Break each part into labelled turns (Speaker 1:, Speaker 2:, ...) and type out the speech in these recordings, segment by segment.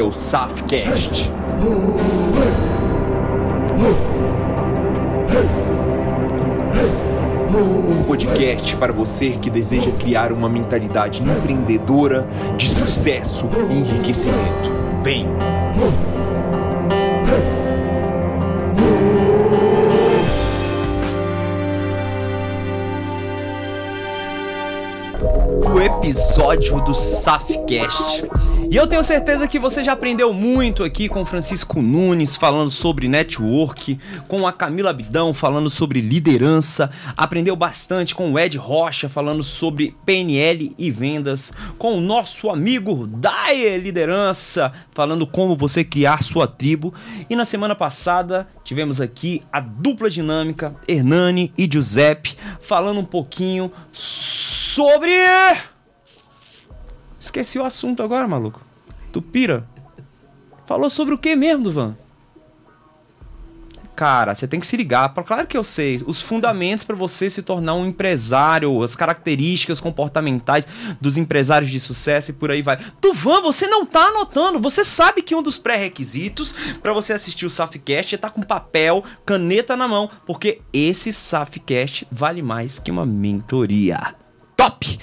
Speaker 1: É o SAFcast. Um podcast para você que deseja criar uma mentalidade empreendedora de sucesso e enriquecimento. Bem, o episódio do SAFcast. E eu tenho certeza que você já aprendeu muito aqui com Francisco Nunes falando sobre network, com a Camila Abidão falando sobre liderança, aprendeu bastante com o Ed Rocha falando sobre PNL e vendas, com o nosso amigo Daie Liderança falando como você criar sua tribo. E na semana passada tivemos aqui a dupla dinâmica Hernani e Giuseppe falando um pouquinho sobre Esqueci o assunto agora, maluco. Tu pira? Falou sobre o que mesmo, Duvan? Cara, você tem que se ligar. Claro que eu sei. Os fundamentos para você se tornar um empresário, as características comportamentais dos empresários de sucesso e por aí vai. Duvan, você não tá anotando. Você sabe que um dos pré-requisitos para você assistir o Safcast é estar tá com papel, caneta na mão, porque esse Safcast vale mais que uma mentoria top!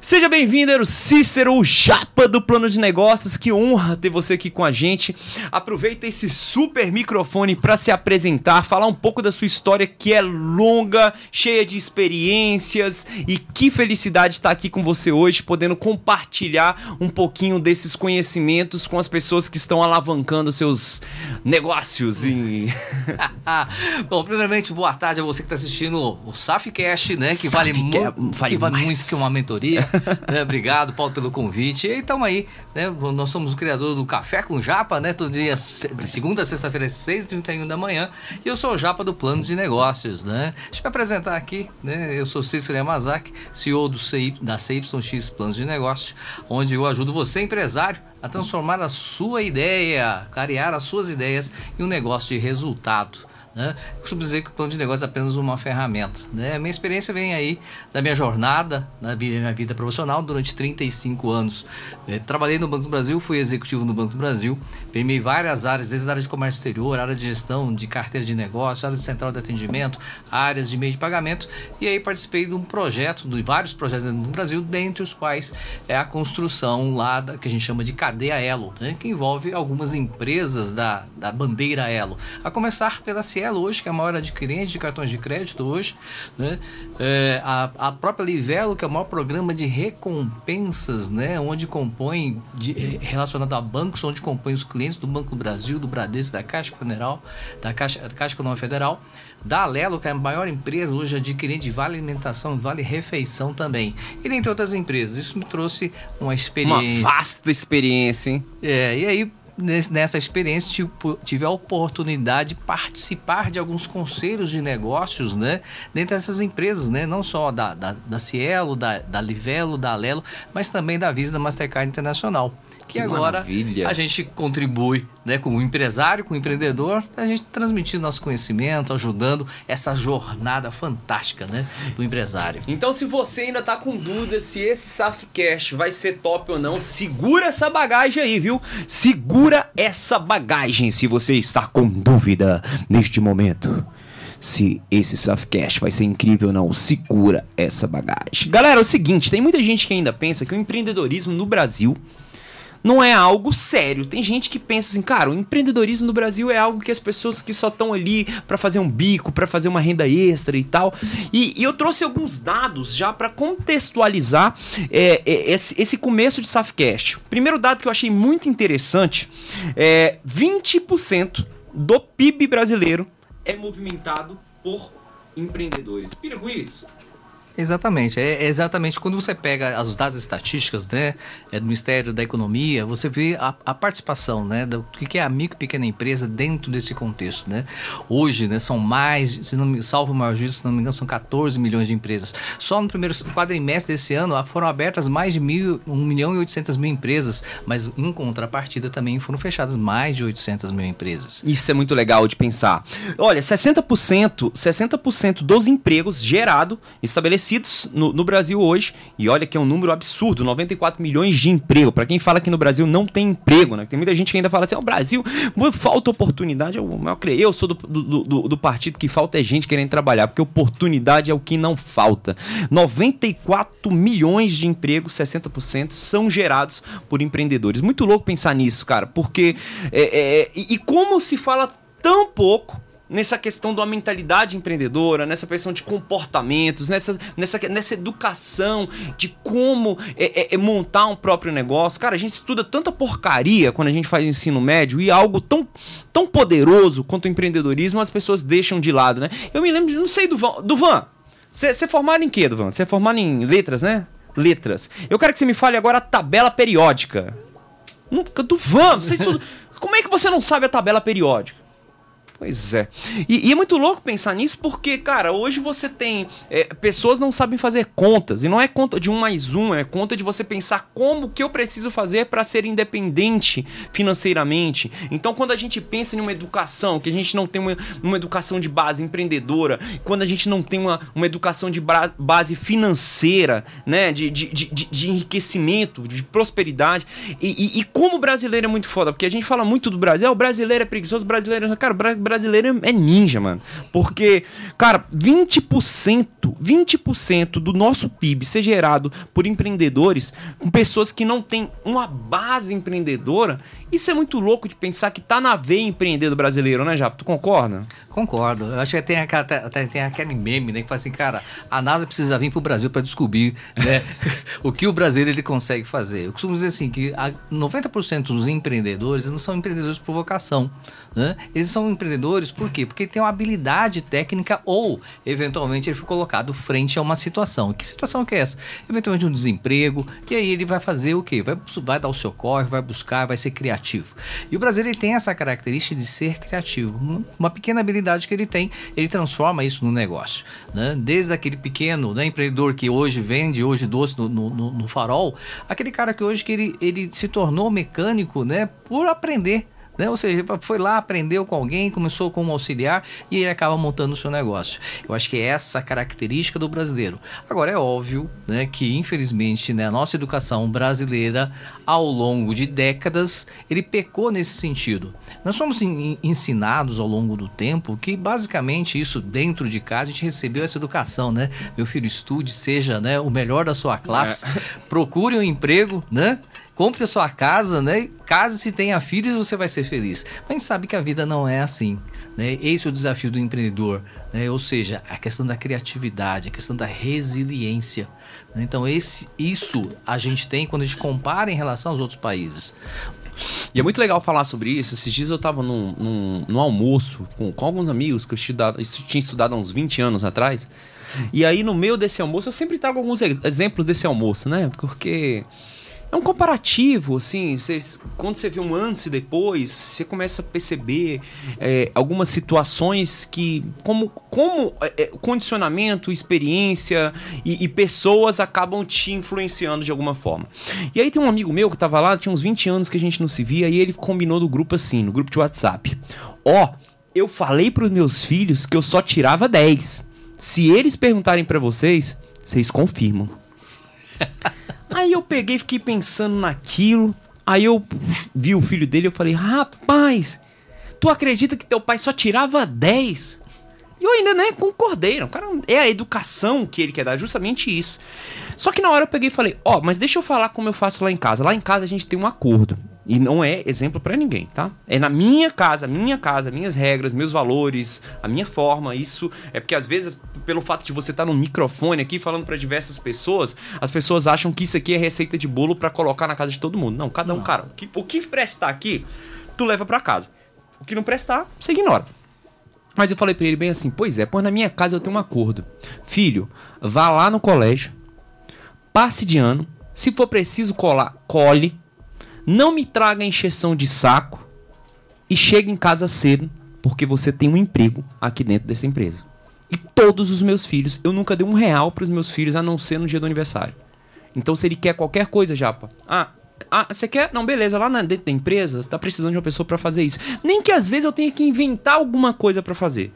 Speaker 1: Seja bem-vindo, era o Cícero, o japa do plano de negócios. Que honra ter você aqui com a gente. Aproveita esse super microfone para se apresentar, falar um pouco da sua história que é longa, cheia de experiências e que felicidade estar aqui com você hoje, podendo compartilhar um pouquinho desses conhecimentos com as pessoas que estão alavancando seus negócios. E...
Speaker 2: Bom, primeiramente, boa tarde a você que está assistindo o Safcast, né? Que vale, vale, que vale muito que uma mentoria. né? Obrigado, Paulo, pelo convite. E estamos aí, né? Nós somos o criador do Café com Japa, né? Todo dia, de segunda a sexta-feira, às 6h31 da manhã. E eu sou o Japa do Plano de Negócios, né? Deixa eu me apresentar aqui, né? Eu sou Cícero Yamazaki, CEO do CI, da CYX Planos de Negócios, onde eu ajudo você, empresário, a transformar a sua ideia, clarear as suas ideias em um negócio de resultado. Né? Eu costumo dizer que o plano de negócio é apenas uma ferramenta. Né? Minha experiência vem aí da minha jornada, na minha vida profissional, durante 35 anos. É, trabalhei no Banco do Brasil, fui executivo no Banco do Brasil, permei várias áreas, desde a área de comércio exterior, área de gestão, de carteira de negócio, área de central de atendimento, áreas de meio de pagamento, e aí participei de um projeto, de vários projetos no Brasil, dentre os quais é a construção lá da, que a gente chama de cadeia Elo, né? que envolve algumas empresas da, da bandeira Elo, a começar pela Cielo Cielo hoje, que é a maior adquirente de cartões de crédito hoje, né? É, a, a própria Livelo, que é o maior programa de recompensas, né? Onde compõe, de, é, relacionado a bancos, onde compõe os clientes do Banco do Brasil, do Bradesco, da Caixa Federal, da Caixa, da Caixa Econômica Federal, da Alelo, que é a maior empresa hoje adquirente de Vale Alimentação, Vale Refeição também. E dentre outras empresas. Isso me trouxe uma experiência.
Speaker 1: Uma vasta experiência, hein?
Speaker 2: É, e aí nessa experiência tive a oportunidade de participar de alguns conselhos de negócios, né? Dentro dessas empresas, né? Não só da, da, da Cielo, da, da Livelo, da Alelo, mas também da Visa da Mastercard Internacional que, que agora maravilha. a gente contribui né, com o empresário, com o empreendedor, a gente transmitindo nosso conhecimento, ajudando essa jornada fantástica né, do empresário.
Speaker 1: Então, se você ainda está com dúvida se esse Safcast vai ser top ou não, segura essa bagagem aí, viu? Segura essa bagagem se você está com dúvida neste momento se esse Safcast vai ser incrível ou não. Segura essa bagagem. Galera, é o seguinte, tem muita gente que ainda pensa que o empreendedorismo no Brasil não é algo sério. Tem gente que pensa assim, cara, o empreendedorismo no Brasil é algo que as pessoas que só estão ali para fazer um bico, para fazer uma renda extra e tal. E, e eu trouxe alguns dados já para contextualizar é, é, esse, esse, começo de Safcast. Primeiro dado que eu achei muito interessante é 20% do PIB brasileiro é movimentado por empreendedores. Pira com isso?
Speaker 2: Exatamente. É exatamente quando você pega as dados estatísticas né, é do Ministério da Economia, você vê a, a participação né, do que é a micro e pequena empresa dentro desse contexto. Né? Hoje, né, são mais, se não salvo o maior juízo, se não me engano, são 14 milhões de empresas. Só no primeiro quadrimestre desse ano foram abertas mais de mil, 1 milhão e 800 mil empresas, mas em contrapartida também foram fechadas mais de 800 mil empresas.
Speaker 1: Isso é muito legal de pensar. Olha, 60%, 60% dos empregos gerados, estabelecidos nascidos no, no, Brasil hoje, e olha que é um número absurdo, 94 milhões de emprego. Para quem fala que no Brasil não tem emprego, né? Tem muita gente que ainda fala assim, o oh, Brasil falta oportunidade. Eu, eu, eu sou do, do, do, do, partido que falta é gente querendo trabalhar, porque oportunidade é o que não falta. 94 milhões de empregos, 60%, são gerados por empreendedores. Muito louco pensar nisso, cara, porque... É, é, e, e como se fala tão pouco nessa questão da mentalidade empreendedora, nessa questão de comportamentos, nessa, nessa, nessa educação de como é, é, é, montar um próprio negócio. Cara, a gente estuda tanta porcaria quando a gente faz ensino médio e algo tão, tão poderoso quanto o empreendedorismo as pessoas deixam de lado, né? Eu me lembro, não sei, do Van. Do Van, você é formado em quê, Duvan? Você é formado em letras, né? Letras. Eu quero que você me fale agora a tabela periódica. Nunca, Duvan, você estuda... como é que você não sabe a tabela periódica? Pois é. E, e, é muito louco pensar nisso porque, cara, hoje você tem. É, pessoas não sabem fazer contas. E não é conta de um mais um, é conta de você pensar como que eu preciso fazer para ser independente financeiramente. Então, quando a gente pensa em uma educação, que a gente não tem uma, uma educação de base empreendedora, quando a gente não tem uma, uma educação de base financeira, né? De, de, de, de enriquecimento, de prosperidade. E, e, e, como o brasileiro é muito foda, porque a gente fala muito do Brasil, ah, o brasileiro é preguiçoso, o brasileiro. É, cara, o brasileiro é ninja, mano. Porque, cara, 20%, 20% do nosso PIB ser gerado por empreendedores, com pessoas que não têm uma base empreendedora, isso é muito louco de pensar que tá na veia empreender do brasileiro, né, Japo? Tu concorda?
Speaker 2: Concordo. Eu acho que tem, até, tem aquele meme, né, que fala assim, cara, a NASA precisa vir pro Brasil para descobrir né, o que o brasileiro ele consegue fazer. Eu costumo dizer assim, que 90% dos empreendedores não são empreendedores por vocação. Né? Eles são empreendedores por quê? Porque tem uma habilidade técnica ou, eventualmente, ele foi colocado frente a uma situação. Que situação que é essa? Eventualmente um desemprego, e aí ele vai fazer o quê? Vai, vai dar o seu corre, vai buscar, vai ser criativo. E o brasileiro tem essa característica de ser criativo. Uma pequena habilidade que ele tem, ele transforma isso no negócio. Né? Desde aquele pequeno né, empreendedor que hoje vende, hoje doce no, no, no farol, aquele cara que hoje que ele, ele se tornou mecânico né, por aprender né? Ou seja, foi lá, aprendeu com alguém, começou como auxiliar e ele acaba montando o seu negócio. Eu acho que é essa característica do brasileiro. Agora, é óbvio né, que, infelizmente, né, a nossa educação brasileira, ao longo de décadas, ele pecou nesse sentido. Nós somos ensinados ao longo do tempo que, basicamente, isso dentro de casa, a gente recebeu essa educação, né? Meu filho, estude, seja né, o melhor da sua classe, é. procure um emprego, né? Compre a sua casa, né? Case se tenha filhos, você vai ser feliz. Mas a gente sabe que a vida não é assim. Né? Esse é o desafio do empreendedor. Né? Ou seja, a questão da criatividade, a questão da resiliência. Né? Então, esse, isso a gente tem quando a gente compara em relação aos outros países.
Speaker 1: E é muito legal falar sobre isso. Esses dias eu estava num, num, num, almoço com, com alguns amigos que eu tinha estudado há uns 20 anos atrás. E aí, no meio desse almoço, eu sempre trago alguns exemplos desse almoço, né? Porque é um comparativo, assim, cê, quando você vê um antes e depois, você começa a perceber é, algumas situações que, como, como é, é, condicionamento, experiência e, e, pessoas acabam te influenciando de alguma forma. E aí tem um amigo meu que tava lá, tinha uns 20 anos que a gente não se via, e ele combinou no grupo assim, no grupo de WhatsApp. Ó, oh, eu falei pros meus filhos que eu só tirava 10. Se eles perguntarem para vocês, vocês confirmam. Aí eu peguei, fiquei pensando naquilo. Aí eu vi o filho dele, eu falei: "Rapaz, tu acredita que teu pai só tirava 10?" E eu ainda, né, concordei. O cara é a educação que ele quer dar, justamente isso. Só que na hora eu peguei e falei: "Ó, oh, mas deixa eu falar como eu faço lá em casa. Lá em casa a gente tem um acordo. E não é exemplo para ninguém, tá? É na minha casa, minha casa, minhas regras, meus valores, a minha forma. Isso é porque às vezes, pelo fato de você estar tá no microfone aqui falando para diversas pessoas, as pessoas acham que isso aqui é receita de bolo para colocar na casa de todo mundo. Não, cada um, cara, o que, o que prestar aqui, tu leva para casa. O que não prestar, você ignora. Mas eu falei para ele bem assim: "Pois é, pois na minha casa eu tenho um acordo. Filho, vá lá no colégio, passe de ano, se for preciso colar, cole não me traga encheção de saco e chegue em casa cedo, porque você tem um emprego aqui dentro dessa empresa. E todos os meus filhos, eu nunca dei um real para os meus filhos a não ser no dia do aniversário. Então, se ele quer qualquer coisa, Japa, ah, ah, você quer? Não, beleza, lá dentro da empresa tá precisando de uma pessoa para fazer isso. Nem que às vezes eu tenha que inventar alguma coisa para fazer.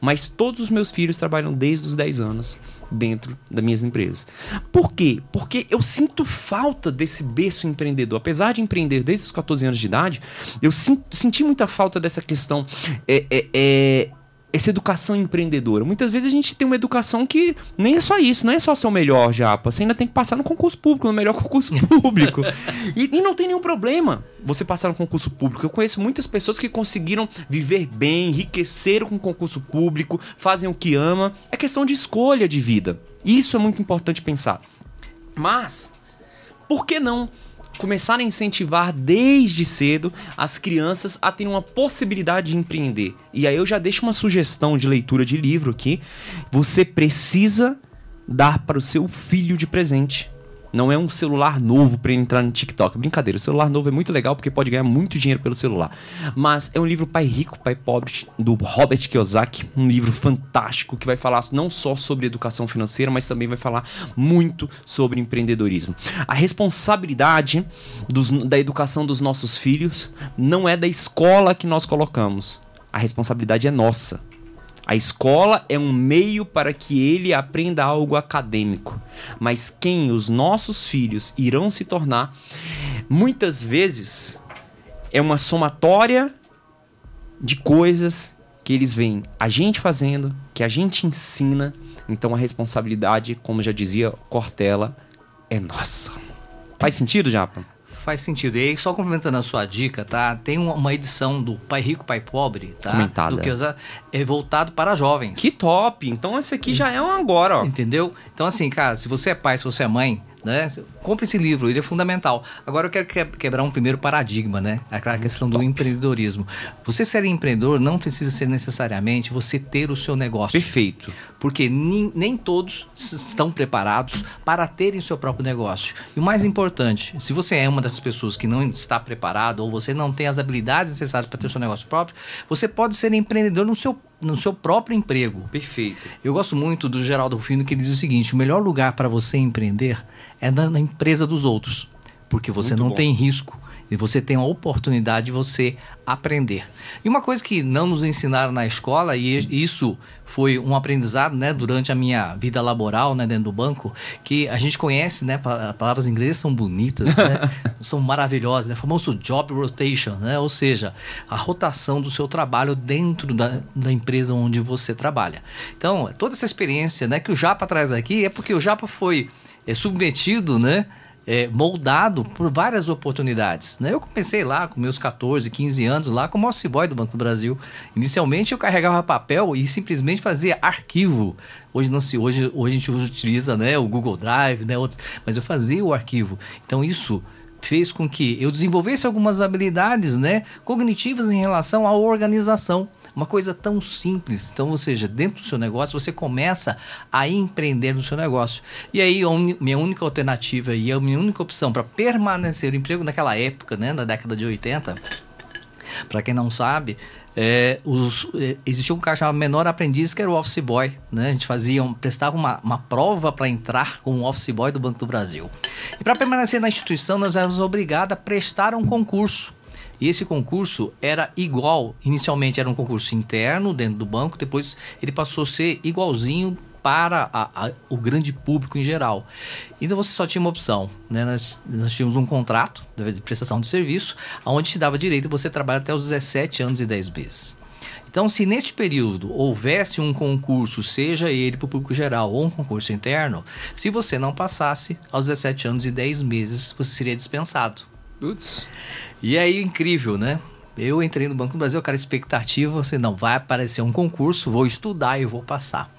Speaker 1: Mas todos os meus filhos trabalham desde os 10 anos dentro das minhas empresas. Por quê? Porque eu sinto falta desse berço empreendedor. Apesar de empreender desde os 14 anos de idade, eu sinto, senti muita falta dessa questão. É, é, é essa educação empreendedora. Muitas vezes a gente tem uma educação que nem é só isso, não é só ser o melhor japa. Você ainda tem que passar no concurso público, no melhor concurso público. e, e, não tem nenhum problema você passar no concurso público. Eu conheço muitas pessoas que conseguiram viver bem, enriqueceram com o concurso público, fazem o que ama. É questão de escolha de vida. Isso é muito importante pensar. Mas, por que não começar a incentivar desde cedo as crianças a terem uma possibilidade de empreender. E aí eu já deixo uma sugestão de leitura de livro aqui. Você precisa dar para o seu filho de presente não é um celular novo para entrar no TikTok. Brincadeira, o celular novo é muito legal porque pode ganhar muito dinheiro pelo celular. Mas é um livro Pai Rico, Pai Pobre, do Robert Kiyosaki. Um livro fantástico que vai falar não só sobre educação financeira, mas também vai falar muito sobre empreendedorismo. A responsabilidade dos, da educação dos nossos filhos não é da escola que nós colocamos. A responsabilidade é nossa. A escola é um meio para que ele aprenda algo acadêmico, mas quem os nossos filhos irão se tornar, muitas vezes é uma somatória de coisas que eles veem a gente fazendo, que a gente ensina. Então a responsabilidade, como já dizia Cortella, é nossa. Faz sentido, Japa?
Speaker 2: Faz sentido. E aí, só complementando a sua dica, tá? Tem uma edição do Pai Rico, Pai Pobre, tá?
Speaker 1: Comentada.
Speaker 2: Do que é voltado para jovens.
Speaker 1: Que top! Então esse aqui já é um agora, ó.
Speaker 2: Entendeu? Então, assim, cara, se você é pai, se você é mãe, né? Compre esse livro, ele é fundamental. Agora eu quero quebrar um primeiro paradigma, né? Aquela questão do empreendedorismo. Você ser empreendedor não precisa ser necessariamente você ter o seu negócio.
Speaker 1: Perfeito.
Speaker 2: Porque nem, nem todos estão preparados para terem seu próprio negócio. E o mais importante, se você é uma dessas pessoas que não está preparado ou você não tem as habilidades necessárias para ter o seu negócio próprio, você pode ser empreendedor no seu no seu próprio emprego.
Speaker 1: Perfeito.
Speaker 2: Eu gosto muito do Geraldo Rufino que ele diz o seguinte: o melhor lugar para você empreender é na, na empresa dos outros, porque você Muito não bom. tem risco e você tem a oportunidade de você aprender. E uma coisa que não nos ensinaram na escola, e isso foi um aprendizado né, durante a minha vida laboral né, dentro do banco, que a gente conhece, né, palavras inglesas são bonitas, né, são maravilhosas, né, o famoso job rotation, né, ou seja, a rotação do seu trabalho dentro da, da empresa onde você trabalha. Então, toda essa experiência né, que o Japa traz aqui é porque o Japa foi é submetido, né? É, moldado por várias oportunidades. Né? Eu comecei lá com meus 14, 15 anos, lá como office boy do Banco do Brasil. Inicialmente eu carregava papel e simplesmente fazia arquivo. Hoje não se, hoje, hoje a gente utiliza né, o Google Drive, né, outros, mas eu fazia o arquivo. Então isso fez com que eu desenvolvesse algumas habilidades né, cognitivas em relação à organização. Uma coisa tão simples. Então, ou seja, dentro do seu negócio, você começa a empreender no seu negócio. E aí, minha única alternativa e a minha única opção para permanecer no emprego naquela época, né, na década de 80, para quem não sabe, é, os, é, existia um cara chamado menor aprendiz que era o office boy, né? A gente fazia, prestava uma, uma prova para entrar como office boy do Banco do Brasil. E para permanecer na instituição, nós éramos obrigados a prestar um concurso. E esse concurso era igual, inicialmente era um concurso interno dentro do banco, depois ele passou a ser igualzinho para a, a, o grande público em geral. Então você só tinha uma opção, né? Nós, nós tínhamos um contrato de prestação de serviço, onde te dava direito você trabalhar até os 17 anos e 10 meses. Então, se neste período houvesse um concurso, seja ele para o público geral ou um concurso interno, se você não passasse aos 17 anos e 10 meses, você seria dispensado. Putz. E aí, incrível, né? Eu entrei no Banco do Brasil, cara, expectativa, você não vai aparecer um concurso, vou estudar e vou passar.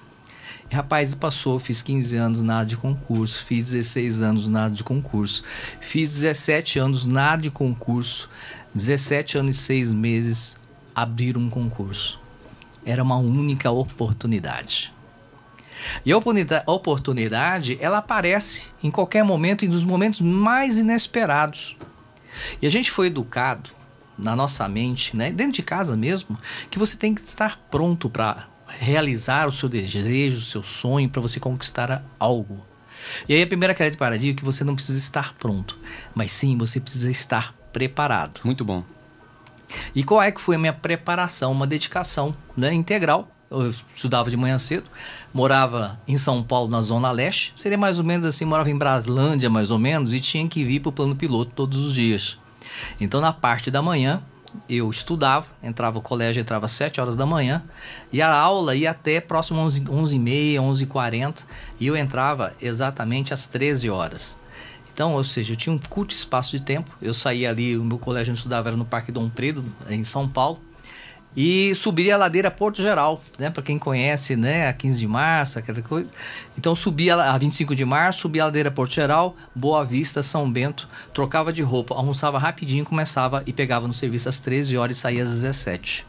Speaker 2: E, rapaz, passou, fiz 15 anos nada de concurso, fiz 16 anos nada de concurso, fiz 17 anos nada de concurso, 17 anos e 6 meses abrir um concurso. Era uma única oportunidade. E a oportunidade, ela aparece em qualquer momento e nos momentos mais inesperados. E a gente foi educado na nossa mente, né, dentro de casa mesmo, que você tem que estar pronto para realizar o seu desejo, o seu sonho, para você conquistar algo. E aí a primeira queda de paradigma é que você não precisa estar pronto, mas sim você precisa estar preparado.
Speaker 1: Muito bom.
Speaker 2: E qual é que foi a minha preparação? Uma dedicação né, integral eu estudava de manhã cedo, morava em São Paulo, na Zona Leste, seria mais ou menos assim, morava em Braslândia, mais ou menos, e tinha que vir para o plano piloto todos os dias. Então, na parte da manhã, eu estudava, entrava no colégio, entrava às 7 horas da manhã, e a aula ia até próximo às 11h30, 11h40, e eu entrava exatamente às 13 horas. Então, ou seja, eu tinha um curto espaço de tempo, eu saía ali, o meu colégio onde eu estudava era no Parque Dom Pedro, em São Paulo, e subia a ladeira Porto Geral, né? Para quem conhece, né? A 15 de março, aquela coisa. Então subia a 25 de março, subia a ladeira Porto Geral, Boa Vista, São Bento, trocava de roupa, almoçava rapidinho, começava e pegava no serviço às 13 horas e saía às 17.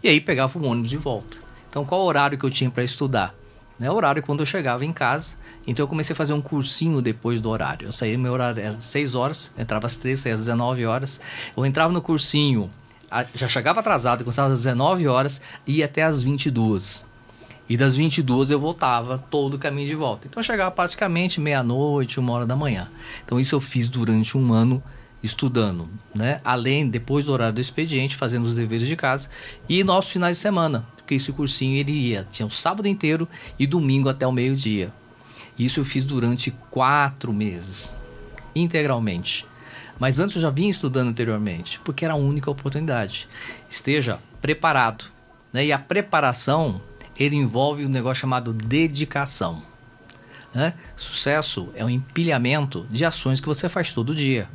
Speaker 2: E aí pegava o ônibus de volta. Então qual horário que eu tinha para estudar? Né, o horário quando eu chegava em casa. Então eu comecei a fazer um cursinho depois do horário. Eu saía, meu horário era 6 horas, entrava às 13, saía às 19 horas. Eu entrava no cursinho já chegava atrasado, começava às 19 horas e ia até às 22. E das 22 eu voltava todo o caminho de volta. Então eu chegava praticamente meia-noite, uma hora da manhã. Então isso eu fiz durante um ano estudando, né? Além, depois do horário do expediente, fazendo os deveres de casa e nossos finais de semana, porque esse cursinho ele ia, tinha o sábado inteiro e domingo até o meio-dia. Isso eu fiz durante quatro meses, integralmente. Mas antes eu já vinha estudando anteriormente, porque era a única oportunidade. Esteja preparado. Né? E a preparação, ele envolve um negócio chamado dedicação. Né? Sucesso é um empilhamento de ações que você faz todo dia.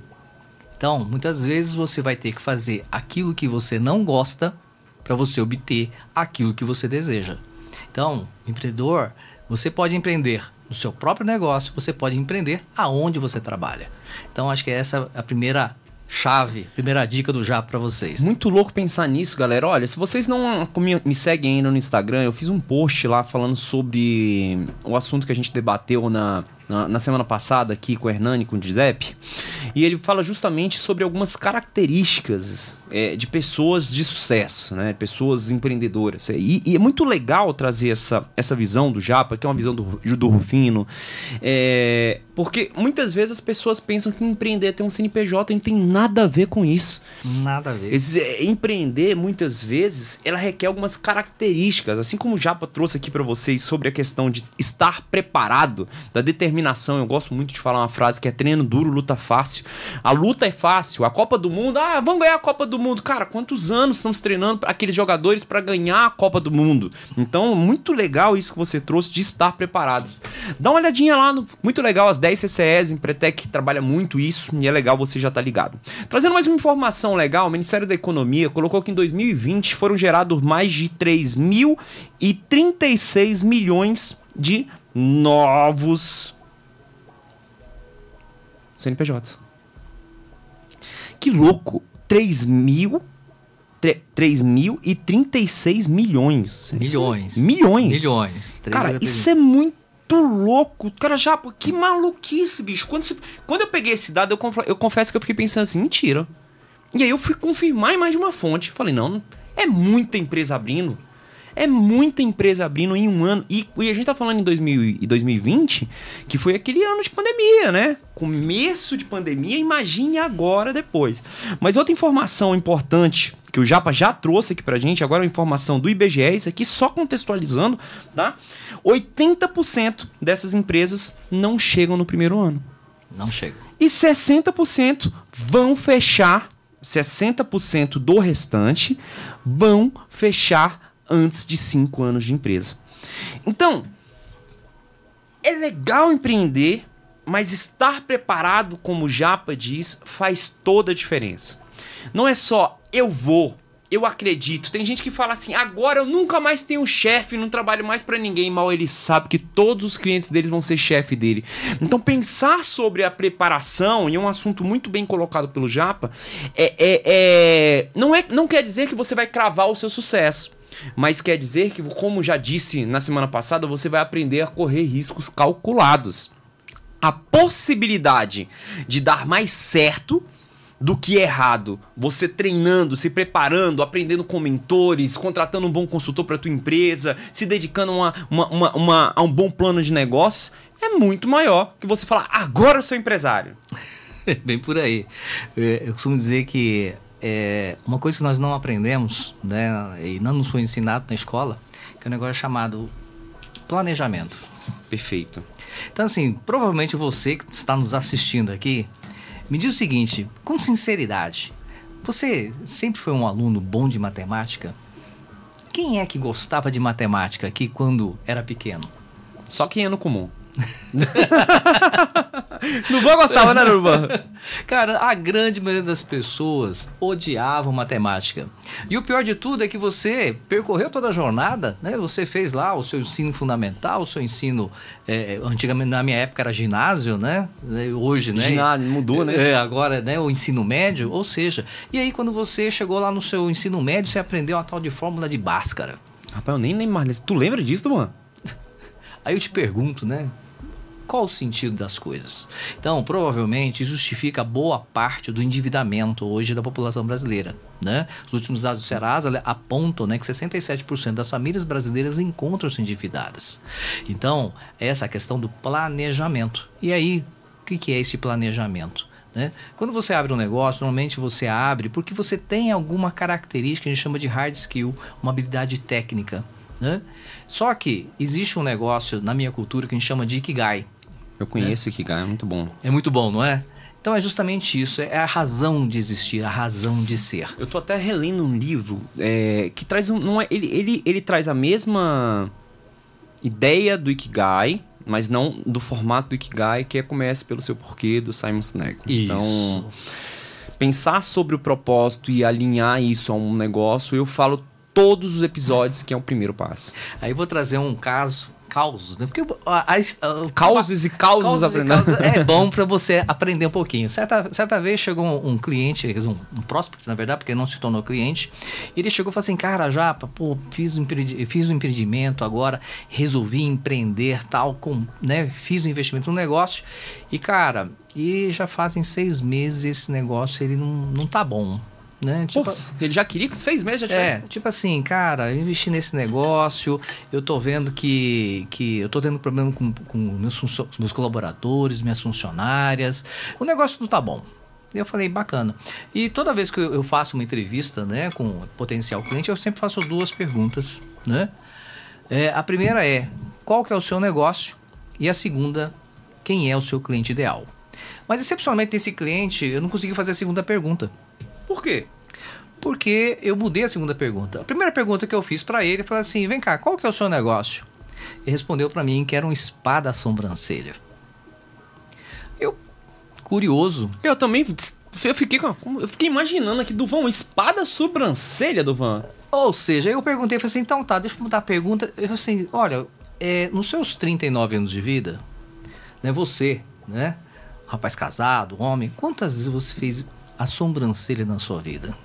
Speaker 2: Então, muitas vezes você vai ter que fazer aquilo que você não gosta para você obter aquilo que você deseja. Então, empreendedor, você pode empreender no seu próprio negócio, você pode empreender aonde você trabalha. Então acho que essa é a primeira chave, primeira dica do Japa para vocês.
Speaker 1: Muito louco pensar nisso, galera. Olha, se vocês não me seguem ainda no Instagram, eu fiz um post lá falando sobre o assunto que a gente debateu na na, na, semana passada aqui com o Hernani, com o Giuseppe, e ele fala justamente sobre algumas características é, de pessoas de sucesso, né? Pessoas empreendedoras. E, e, é muito legal trazer essa, essa visão do Japa, que é uma visão do, do Rufino, é, porque muitas vezes as pessoas pensam que empreender ter um CNPJ não tem nada a ver com isso.
Speaker 2: Nada a ver.
Speaker 1: Esse, é, empreender, muitas vezes, ela requer algumas características, assim como o Japa trouxe aqui para vocês sobre a questão de estar preparado, da determinação. Eu gosto muito de falar uma frase que é treino duro, luta fácil. A luta é fácil, a Copa do Mundo, ah, vamos ganhar a Copa do do Mundo. Cara, quantos anos estamos treinando aqueles jogadores para ganhar a Copa do Mundo? Então, muito legal isso que você trouxe de estar preparados. Dá uma olhadinha lá no. Muito legal, as 10 CCS, Empretec trabalha muito isso e é legal você já tá ligado. Trazendo mais uma informação legal, o Ministério da Economia colocou que em 2020 foram gerados mais de 3.036 milhões de novos CNPJs. Que louco! 3 mil. 3 mil e 36 milhões.
Speaker 2: Milhões.
Speaker 1: Milhões.
Speaker 2: Milhões.
Speaker 1: Cara, isso é muito louco. Cara, já, que maluquice, bicho. Quando, você, quando eu peguei esse dado, eu, eu confesso que eu fiquei pensando assim, mentira. E aí eu fui confirmar em mais de uma fonte. Falei, não, é muita empresa abrindo. É muita empresa abrindo em um ano. E, e a gente tá falando em 2000, 2020, que foi aquele ano de pandemia, né? Começo de pandemia, imagine agora depois. Mas outra informação importante que o Japa já trouxe aqui pra gente, agora é uma informação do IBGE, isso aqui só contextualizando, tá? 80% dessas empresas não chegam no primeiro ano.
Speaker 2: Não chegam.
Speaker 1: E 60% vão fechar, 60% do restante vão fechar antes de cinco anos de empresa. Então, é legal empreender, mas estar preparado, como o Japa diz, faz toda a diferença. Não é só eu vou, eu acredito. Tem gente que fala assim: agora eu nunca mais tenho chefe, não trabalho mais para ninguém. Mal ele sabe que todos os clientes deles vão ser chefe dele. Então, pensar sobre a preparação, e é um assunto muito bem colocado pelo Japa, é, é, é, não, é, não quer dizer que você vai cravar o seu sucesso. Mas quer dizer que, como já disse na semana passada, você vai aprender a correr riscos calculados. A possibilidade de dar mais certo do que errado. Você treinando, se preparando, aprendendo com mentores, contratando um bom consultor para tua empresa, se dedicando uma, uma, uma, uma, a um bom plano de negócios, é muito maior que você falar, agora eu sou empresário.
Speaker 2: Bem por aí. Eu costumo dizer que é, uma coisa que nós não aprendemos, né, e não nos foi ensinado na escola, que é um negócio chamado planejamento.
Speaker 1: Perfeito.
Speaker 2: Então, assim, provavelmente você que está nos assistindo aqui, me diz o seguinte, com sinceridade, você sempre foi um aluno bom de matemática? Quem é que gostava de matemática aqui quando era pequeno?
Speaker 1: Só quem é no comum. Nuban gostava, né, Nuban?
Speaker 2: Cara, a grande maioria das pessoas odiavam matemática. E o pior de tudo é que você percorreu toda a jornada, né? Você fez lá o seu ensino fundamental, o seu ensino. É, antigamente, na minha época, era ginásio, né? Hoje, né?
Speaker 1: Ginásio, mudou, né?
Speaker 2: É, agora, né? O ensino médio, ou seja. E aí, quando você chegou lá no seu ensino médio, você aprendeu a tal de fórmula de Bhaskara.
Speaker 1: Rapaz, eu nem lembro mais. Tu lembra disso, mano?
Speaker 2: Aí eu te pergunto, né? Qual o sentido das coisas? Então, provavelmente justifica boa parte do endividamento hoje da população brasileira. Né? Os últimos dados do Serasa apontam né, que 67% das famílias brasileiras encontram-se endividadas. Então, essa é a questão do planejamento. E aí, o que é esse planejamento? Né? Quando você abre um negócio, normalmente você abre porque você tem alguma característica que a gente chama de hard skill, uma habilidade técnica. Né? Só que existe um negócio na minha cultura que a gente chama de Ikigai.
Speaker 1: Eu conheço é. Ikigai, é muito bom.
Speaker 2: É muito bom, não é? Então é justamente isso, é a razão de existir, a razão de ser.
Speaker 1: Eu tô até relendo um livro é, que traz um. Não é, ele, ele, ele traz a mesma ideia do Ikigai, mas não do formato do Ikigai, que é Comece pelo Seu Porquê, do Simon Sinek.
Speaker 2: Isso.
Speaker 1: Então, pensar sobre o propósito e alinhar isso a um negócio, eu falo todos os episódios, que é o primeiro passo.
Speaker 2: Aí eu vou trazer um caso causos, né? Porque a, a,
Speaker 1: a, causos e causos, causos, e causos
Speaker 2: é bom para você aprender um pouquinho. Certa, certa vez chegou um, um cliente, um, um prospect, na verdade, porque não se tornou cliente, ele chegou e falou assim, cara, Japa, pô, fiz um, fiz um empreendimento agora, resolvi empreender tal, com, né? Fiz um investimento no negócio e, cara, e já fazem seis meses esse negócio, ele não, não tá bom. Né?
Speaker 1: Tipo, ele já queria que seis meses já tivesse.
Speaker 2: É, tipo assim, cara, eu investi nesse negócio, eu tô vendo que, que eu tô tendo problema com, com meus, meus colaboradores, minhas funcionárias. O negócio não tá bom. Eu falei, bacana. E toda vez que eu faço uma entrevista né, com potencial cliente, eu sempre faço duas perguntas. Né? É, a primeira é, qual que é o seu negócio? E a segunda, quem é o seu cliente ideal? Mas excepcionalmente nesse cliente, eu não consegui fazer a segunda pergunta.
Speaker 1: Por quê?
Speaker 2: Porque eu mudei a segunda pergunta. A primeira pergunta que eu fiz para ele foi assim: vem cá, qual que é o seu negócio? Ele respondeu para mim que era um espada sobrancelha. Eu, curioso.
Speaker 1: Eu também eu fiquei, eu fiquei imaginando aqui, Duvan, espada sobrancelha, Duvan.
Speaker 2: Ou seja, eu perguntei, falei assim, então tá, deixa eu mudar a pergunta. Eu falei assim, olha, é, nos seus 39 anos de vida, né, você, né, rapaz casado, homem, quantas vezes você fez a sobrancelha na sua vida?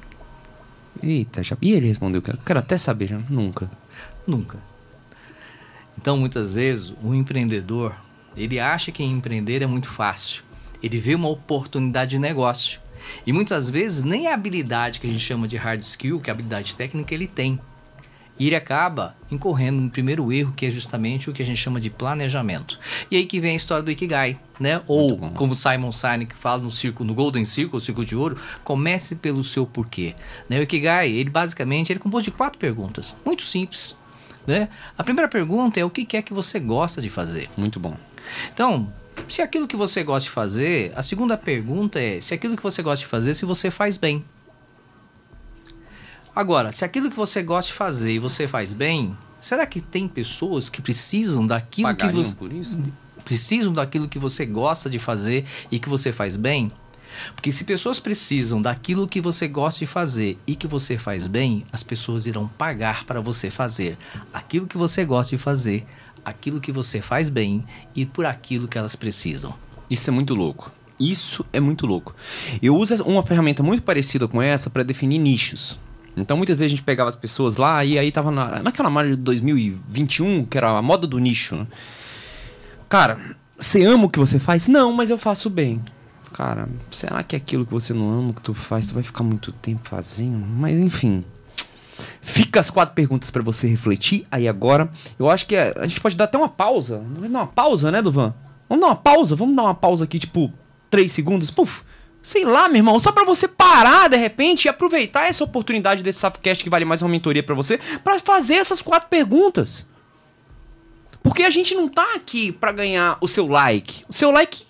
Speaker 1: Eita, já. E ele respondeu, quero, quero até saber, já. nunca.
Speaker 2: Nunca. Então, muitas vezes, o empreendedor, ele acha que empreender é muito fácil. Ele vê uma oportunidade de negócio. E muitas vezes nem a habilidade que a gente chama de hard skill, que é a habilidade técnica, ele tem. E ele acaba incorrendo no primeiro erro, que é justamente o que a gente chama de planejamento. E aí que vem a história do Ikigai, né? Ou, como Simon Sinek fala no círculo, no Golden Circle, o círculo de ouro, comece pelo seu porquê. Né? O Ikigai, ele basicamente, ele é composto de quatro perguntas, muito simples. Né? A primeira pergunta é o que é que você gosta de fazer.
Speaker 1: Muito bom.
Speaker 2: Então, se aquilo que você gosta de fazer, a segunda pergunta é se aquilo que você gosta de fazer, se você faz bem. Agora, se aquilo que você gosta de fazer e você faz bem, será que tem pessoas que precisam daquilo
Speaker 1: Pagariam
Speaker 2: que você
Speaker 1: por isso?
Speaker 2: precisam daquilo que você gosta de fazer e que você faz bem? Porque se pessoas precisam daquilo que você gosta de fazer e que você faz bem, as pessoas irão pagar para você fazer aquilo que você gosta de fazer, aquilo que você faz bem e por aquilo que elas precisam.
Speaker 1: Isso é muito louco. Isso é muito louco. Eu uso uma ferramenta muito parecida com essa para definir nichos. Então muitas vezes a gente pegava as pessoas lá e aí tava na, naquela margem de 2021, que era a moda do nicho. Né? Cara, você ama o que você faz? Não, mas eu faço bem. Cara, será que é aquilo que você não ama que tu faz, tu vai ficar muito tempo fazendo? Mas enfim. Fica as quatro perguntas para você refletir. Aí agora, eu acho que é, a gente pode dar até uma pausa. Vamos dar uma pausa, né, Duvan? Vamos dar uma pausa? Vamos dar uma pausa aqui, tipo, três segundos. Puf! Sei lá, meu irmão, só para você parar de repente e aproveitar essa oportunidade desse Safcast que vale mais uma mentoria para você, para fazer essas quatro perguntas. Porque a gente não tá aqui para ganhar o seu like. O seu like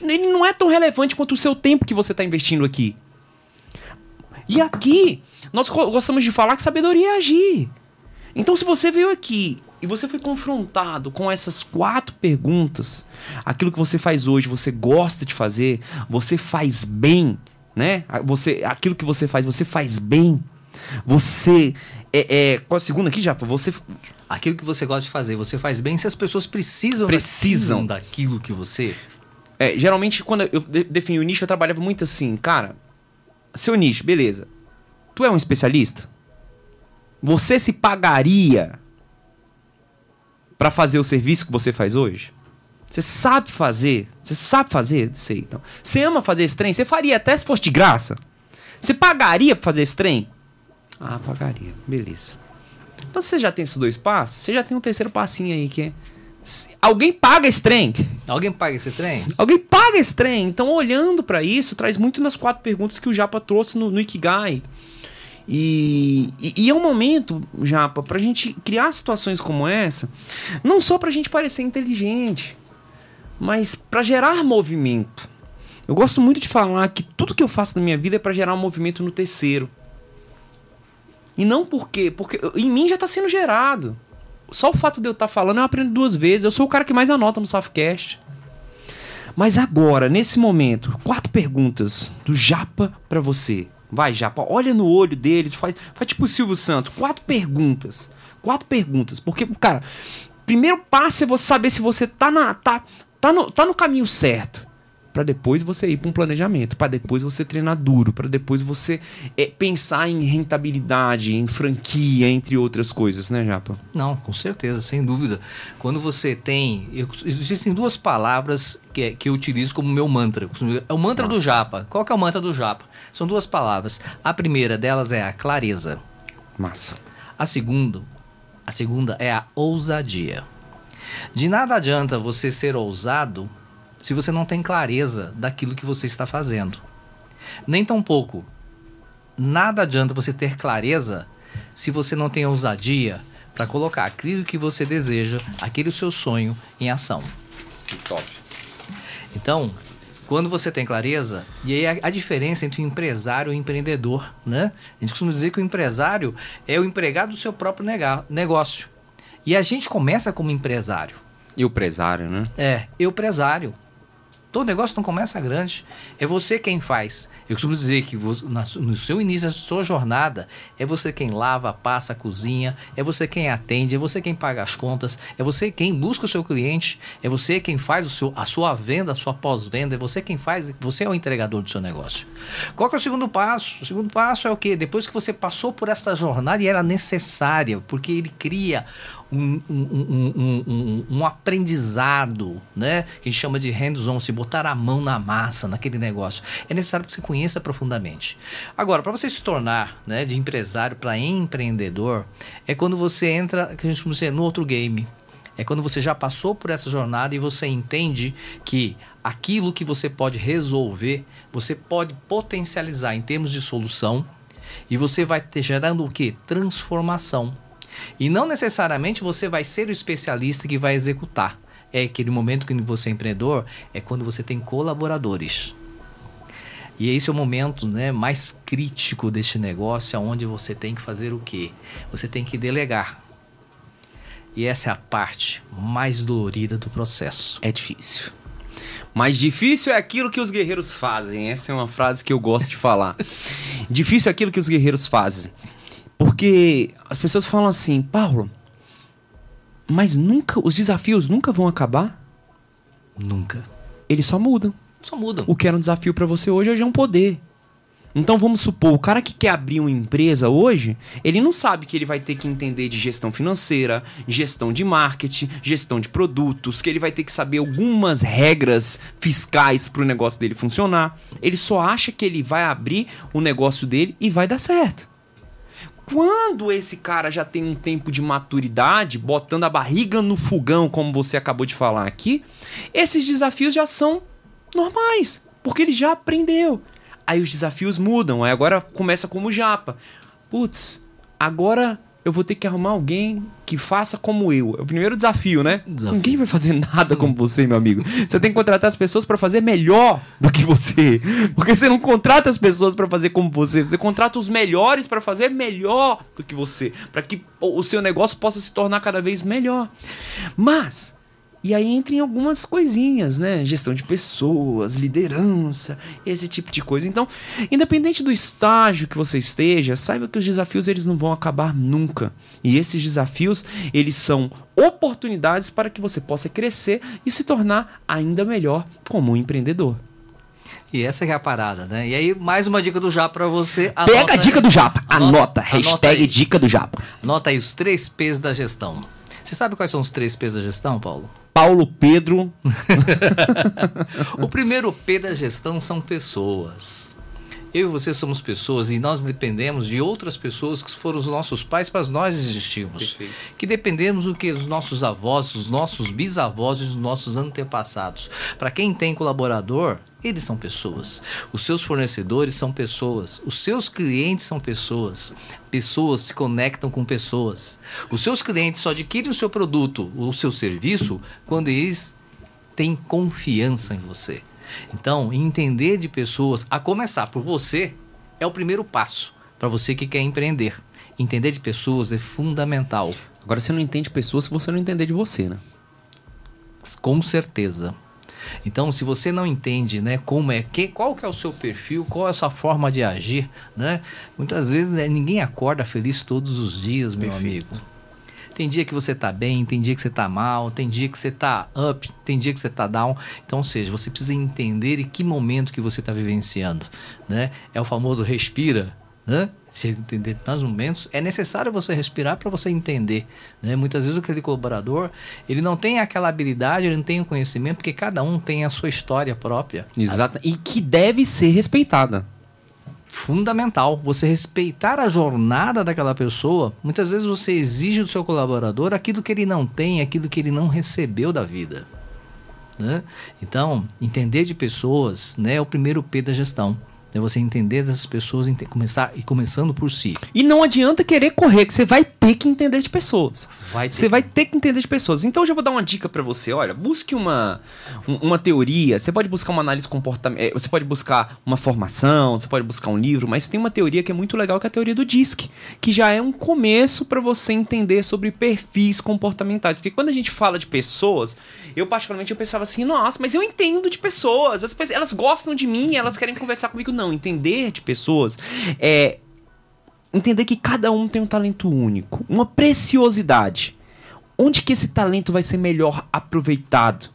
Speaker 1: ele não é tão relevante quanto o seu tempo que você tá investindo aqui. E aqui nós gostamos de falar que sabedoria é agir. Então se você veio aqui e você foi confrontado com essas quatro perguntas, aquilo que você faz hoje, você gosta de fazer, você faz bem, né? Você, aquilo que você faz, você faz bem. Você é, é qual a segunda aqui, Japa? Você
Speaker 2: aquilo que você gosta de fazer, você faz bem se as pessoas precisam
Speaker 1: precisam
Speaker 2: daquilo que você
Speaker 1: é, geralmente quando eu defini o nicho, eu trabalhava muito assim, cara, seu nicho, beleza. Tu é um especialista? Você se pagaria para fazer o serviço que você faz hoje? Você sabe fazer? Você sabe fazer? Sei, então. Você ama fazer esse trem? Você faria até se fosse de graça? Você pagaria pra fazer esse trem? Ah, pagaria. Beleza. Então você já tem esses dois passos, você já tem um terceiro passinho aí que é. Alguém paga esse trem.
Speaker 2: Alguém paga esse trem?
Speaker 1: Alguém paga esse trem. Então, olhando para isso, traz muito nas quatro perguntas que o Japa trouxe no, no Ikigai. E, e, e, é um momento, Japa, pra gente criar situações como essa, não só pra gente parecer inteligente, mas para gerar movimento. Eu gosto muito de falar que tudo que eu faço na minha vida é para gerar um movimento no terceiro. E não por quê? Porque em mim já está sendo gerado. Só o fato de eu estar tá falando eu aprendo duas vezes. Eu sou o cara que mais anota no Softcast. Mas agora, nesse momento, quatro perguntas do Japa para você. Vai, Japa, olha no olho deles, faz, faz tipo o Silvio Santos. Quatro perguntas. Quatro perguntas. Porque, cara, primeiro passo é você saber se você tá, na, tá, tá, no, tá no caminho certo para depois você ir para um planejamento, para depois você treinar duro, para depois você é, pensar em rentabilidade, em franquia, entre outras coisas, né, Japa?
Speaker 2: Não, com certeza, sem dúvida. Quando você tem. Eu, existem duas palavras que, que eu utilizo como meu mantra. É o mantra Nossa. do Japa. Qual que é o mantra do Japa? São duas palavras. A primeira delas é a clareza.
Speaker 1: Massa.
Speaker 2: A segunda, a segunda é a ousadia. De nada adianta você ser ousado se você não tem clareza daquilo que você está fazendo. Nem tampouco nada adianta você ter clareza se você não tem ousadia para colocar aquilo que você deseja, aquele seu sonho em ação.
Speaker 1: Top.
Speaker 2: Então, quando você tem clareza, e aí a, a, diferença entre o empresário e o empreendedor, né? A gente costuma dizer que o empresário é o empregado do seu próprio negócio. E a gente começa como empresário.
Speaker 1: E o presário, né?
Speaker 2: É, e o presário. Todo negócio não começa grande. É você quem faz. Eu costumo dizer que no seu início da sua jornada, é você quem lava, passa, cozinha, é você quem atende, é você quem paga as contas, é você quem busca o seu cliente, é você quem faz o seu, a sua venda, a sua pós-venda, é você quem faz, você é o entregador do seu negócio. Qual é o segundo passo? O segundo passo é o que? Depois que você passou por essa jornada e era necessária, porque ele cria um, um, um, um, aprendizado, né? Que a gente chama de hands-on, se botar a mão na massa naquele negócio. É necessário que você conheça profundamente. Agora, para você se tornar né, de empresário para empreendedor, é quando você entra, que a gente chama no outro game. É quando você já passou por essa jornada e você entende que aquilo que você pode resolver, você pode potencializar em termos de solução e você vai ter gerando o que? Transformação. E não necessariamente você vai ser o especialista que vai executar. É aquele momento que você é empreendedor, é quando você tem colaboradores. E esse é o momento né, mais crítico deste negócio, onde você tem que fazer o quê? Você tem que delegar. E essa é a parte mais dolorida do processo.
Speaker 1: É difícil. Mais difícil é aquilo que os guerreiros fazem. Essa é uma frase que eu gosto de falar. difícil é aquilo que os guerreiros fazem. Porque as pessoas falam assim, Paulo, mas nunca, os desafios nunca vão acabar?
Speaker 2: Nunca.
Speaker 1: Eles só mudam.
Speaker 2: Só mudam.
Speaker 1: O que era um desafio para você hoje, hoje é um poder. Então vamos supor, o cara que quer abrir uma empresa hoje, ele não sabe que ele vai ter que entender de gestão financeira, gestão de marketing, gestão de produtos, que ele vai ter que saber algumas regras fiscais para o negócio dele funcionar. Ele só acha que ele vai abrir o negócio dele e vai dar certo. Quando esse cara já tem um tempo de maturidade, botando a barriga no fogão, como você acabou de falar aqui, esses desafios já são normais. Porque ele já aprendeu. Aí os desafios mudam, aí agora começa como japa. Putz, agora eu vou ter que arrumar alguém que faça como eu. É o primeiro desafio, né? Desafio. Ninguém vai fazer nada como você, meu amigo. Você tem que contratar as pessoas para fazer melhor do que você. Porque você não contrata as pessoas para fazer como você, você contrata os melhores para fazer melhor do que você, para que o seu negócio possa se tornar cada vez melhor. Mas e aí entra em algumas coisinhas, né? Gestão de pessoas, liderança, esse tipo de coisa. Então, independente do estágio que você esteja, saiba que os desafios eles não vão acabar nunca. E esses desafios, eles são oportunidades para que você possa crescer e se tornar ainda melhor como um empreendedor.
Speaker 2: E essa é a parada, né? E aí, mais uma dica do Japa para você.
Speaker 1: Anota, Pega a dica do Japa. Anota. anota hashtag anota dica do Japa.
Speaker 2: Anota aí os três P's da gestão. Você sabe quais são os três P's da gestão, Paulo?
Speaker 1: Paulo Pedro.
Speaker 2: o primeiro P da gestão são pessoas. Eu e você somos pessoas e nós dependemos de outras pessoas que foram os nossos pais para nós existirmos. Perfeito. Que dependemos do que os nossos avós, os nossos bisavós e os nossos antepassados. Para quem tem colaborador, eles são pessoas. Os seus fornecedores são pessoas. Os seus clientes são pessoas. Pessoas se conectam com pessoas. Os seus clientes só adquirem o seu produto ou o seu serviço quando eles têm confiança em você. Então, entender de pessoas, a começar por você, é o primeiro passo para você que quer empreender. Entender de pessoas é fundamental.
Speaker 1: Agora, você não entende pessoas se você não entender de você, né?
Speaker 2: Com certeza. Então, se você não entende, né, como é que, qual que é o seu perfil, qual é a sua forma de agir, né? Muitas vezes né, ninguém acorda feliz todos os dias, meu Perfeito. amigo. Tem dia que você tá bem, tem dia que você tá mal, tem dia que você tá up, tem dia que você tá down. Então, ou seja, você precisa entender em que momento que você está vivenciando, né? É o famoso respira, né? Se entender nos momentos, é necessário você respirar para você entender. Né? Muitas vezes aquele colaborador ele não tem aquela habilidade, ele não tem o conhecimento, porque cada um tem a sua história própria.
Speaker 1: Exato. E que deve ser respeitada
Speaker 2: fundamental. Você respeitar a jornada daquela pessoa. Muitas vezes você exige do seu colaborador aquilo que ele não tem, aquilo que ele não recebeu da vida. Né? Então, entender de pessoas né, é o primeiro P da gestão. É você entender dessas pessoas e começar e começando por si.
Speaker 1: E não adianta querer correr, que você vai ter que entender de pessoas. Vai você vai ter que entender de pessoas. Então eu já vou dar uma dica para você. Olha, busque uma, uma teoria. Você pode buscar uma análise comportamental. Eh, você pode buscar uma formação. Você pode buscar um livro. Mas tem uma teoria que é muito legal, que é a teoria do DISC, que já é um começo para você entender sobre perfis comportamentais. Porque quando a gente fala de pessoas, eu particularmente eu pensava assim, nossa, mas eu entendo de pessoas. As pessoas elas gostam de mim, elas querem conversar comigo não, entender de pessoas é entender que cada um tem um talento único, uma preciosidade. Onde que esse talento vai ser melhor aproveitado?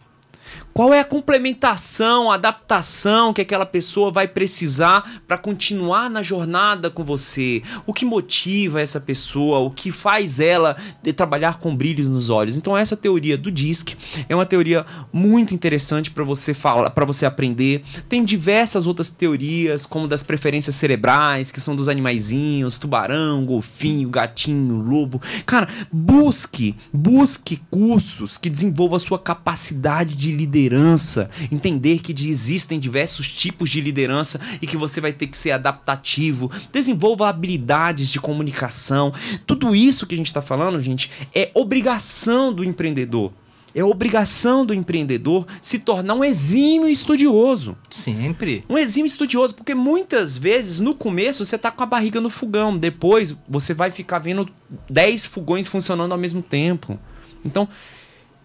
Speaker 1: Qual é a complementação, a adaptação que aquela pessoa vai precisar para continuar na jornada com você? O que motiva essa pessoa? O que faz ela trabalhar com brilhos nos olhos? Então essa teoria do DISC é uma teoria muito interessante para você falar, para você aprender. Tem diversas outras teorias, como das preferências cerebrais, que são dos animaizinhos, tubarão, golfinho, gatinho, lobo. Cara, busque, busque cursos que desenvolvam a sua capacidade de liderança liderança, entender que existem diversos tipos de liderança e que você vai ter que ser adaptativo, desenvolva habilidades de comunicação. Tudo isso que a gente está falando, gente, é obrigação do empreendedor. É obrigação do empreendedor se tornar um exímio estudioso.
Speaker 2: Sempre.
Speaker 1: Um exímio estudioso, porque muitas vezes no começo você tá com a barriga no fogão, depois você vai ficar vendo 10 fogões funcionando ao mesmo tempo. Então,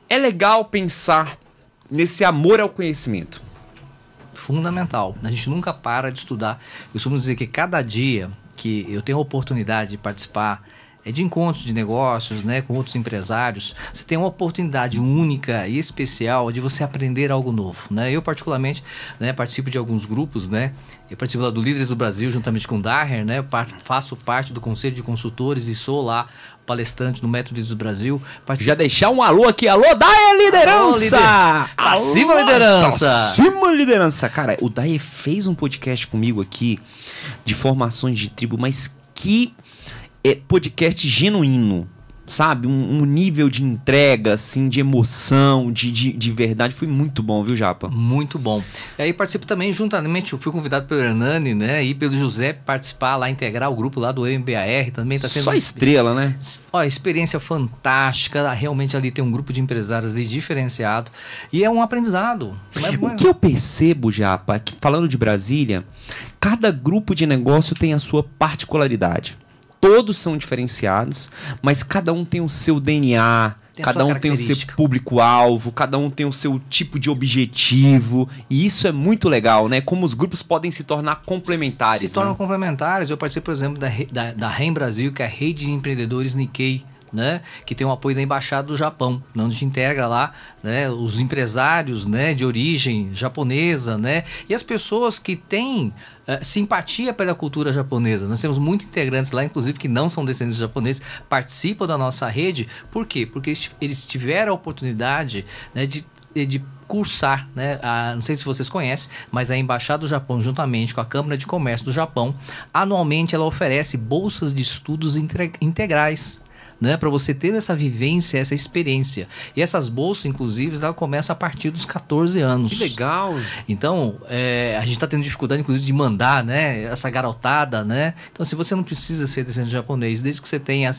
Speaker 1: é legal pensar nesse amor ao conhecimento?
Speaker 2: Fundamental. A gente nunca para de estudar. Eu costumo dizer que cada dia que eu tenho a oportunidade de participar é de encontros de negócios, né, com outros empresários, você tem uma oportunidade única e especial de você aprender algo novo, né? Eu particularmente, né, participo de alguns grupos, né? Eu participo lá do Líderes do Brasil juntamente com o Daher, né? faço parte do conselho de consultores e sou lá palestrante no Método do Brasil.
Speaker 1: Participo... Já deixar um alô aqui. Alô, Daia Liderança! Alô.
Speaker 2: Acima Liderança!
Speaker 1: Acima Liderança! Cara, o Daia fez um podcast comigo aqui de formações de tribo, mas que é podcast genuíno sabe? Um, um, nível de entrega, assim, de emoção, de, de, de, verdade. Foi muito bom, viu, Japa?
Speaker 2: Muito bom. E aí participo também, juntamente, eu fui convidado pelo Hernani, né? E pelo José participar lá, integrar o grupo lá do MBAR também. Tá sendo
Speaker 1: Só estrela, né?
Speaker 2: Ó, experiência fantástica. Realmente ali tem um grupo de empresários ali diferenciado. E é um aprendizado.
Speaker 1: É, o que eu percebo, Japa, é que falando de Brasília, cada grupo de negócio tem a sua particularidade todos são diferenciados, mas cada um tem o seu DNA, tem cada um tem o seu público-alvo, cada um tem o seu tipo de objetivo. E isso é muito legal, né? Como os grupos podem se tornar complementares. Se,
Speaker 2: tornam né? complementares. Eu participei, por exemplo, da, da, da REM Brasil, que é a Rede de Empreendedores Nikkei né, que tem o apoio da Embaixada do Japão, onde integra lá né, os empresários né, de origem japonesa né, e as pessoas que têm uh, simpatia pela cultura japonesa. Nós temos muitos integrantes lá, inclusive, que não são descendentes japoneses, participam da nossa rede. Por quê? Porque eles tiveram a oportunidade né, de, de cursar, né? A, não sei se vocês conhecem, mas a Embaixada do Japão, juntamente com a Câmara de Comércio do Japão, anualmente ela oferece bolsas de estudos integrais né, para você ter essa vivência, essa experiência. E essas bolsas, inclusive, ela começa a partir dos 14 anos.
Speaker 1: Que legal!
Speaker 2: Então, é, a gente está tendo dificuldade, inclusive, de mandar, né, essa garotada, né? Então, se você não precisa ser descendente japonês, desde que você tenha,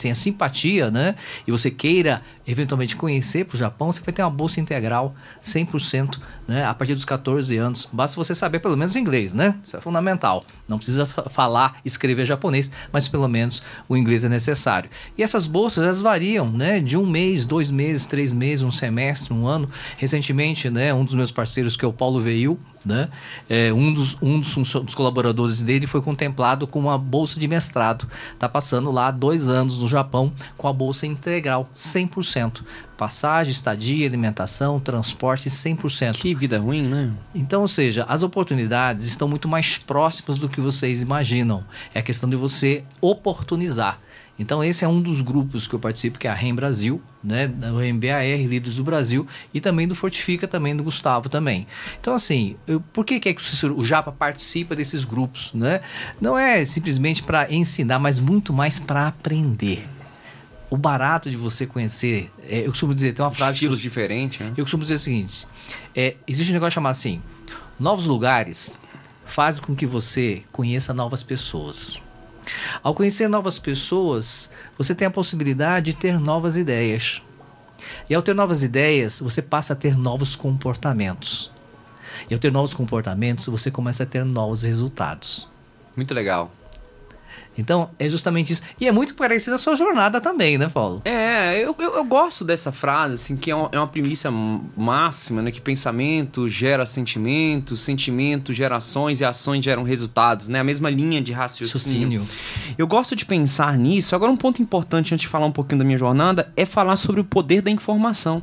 Speaker 2: tenha simpatia, né, e você queira eventualmente conhecer para o Japão, você vai ter uma bolsa integral 100%, né, a partir dos 14 anos. Basta você saber pelo menos inglês, né? Isso é fundamental. Não precisa falar, escrever japonês, mas pelo menos o inglês é necessário. E essas bolsas, elas variam, né, de um mês, dois meses, três meses, um semestre, um ano. Recentemente, né, um dos meus parceiros, que é o Paulo Veil, né? É, um dos, um dos, dos, colaboradores dele foi contemplado com uma bolsa de mestrado. Está passando lá dois anos no Japão com a bolsa integral, 100%. Passagem, estadia, alimentação, transporte, 100%.
Speaker 1: Que vida ruim, né?
Speaker 2: Então, ou seja, as oportunidades estão muito mais próximas do que vocês imaginam. É questão de você oportunizar. Então esse é um dos grupos que eu participo, que é a REM Brasil, né, o MBAR, Líderes do Brasil, e também do Fortifica, também do Gustavo também. Então assim, eu, por que, que, é que o Japa participa desses grupos? Né? Não é simplesmente para ensinar, mas muito mais para aprender. O barato de você conhecer, é, eu costumo dizer, tem uma frase...
Speaker 1: Estilos diferentes, né?
Speaker 2: Eu costumo dizer o seguinte, é, existe um negócio chamado assim, novos lugares fazem com que você conheça novas pessoas. Ao conhecer novas pessoas, você tem a possibilidade de ter novas ideias. E ao ter novas ideias, você passa a ter novos comportamentos. E ao ter novos comportamentos, você começa a ter novos resultados.
Speaker 1: Muito legal.
Speaker 2: Então, é justamente isso. E é muito parecido a sua jornada também, né, Paulo?
Speaker 1: É, eu, eu, eu gosto dessa frase, assim, que é uma, é uma premissa máxima, né? Que pensamento gera sentimento, sentimento gera ações e ações geram resultados, né? A mesma linha de raciocínio. Eu gosto de pensar nisso. Agora, um ponto importante antes de falar um pouquinho da minha jornada é falar sobre o poder da informação.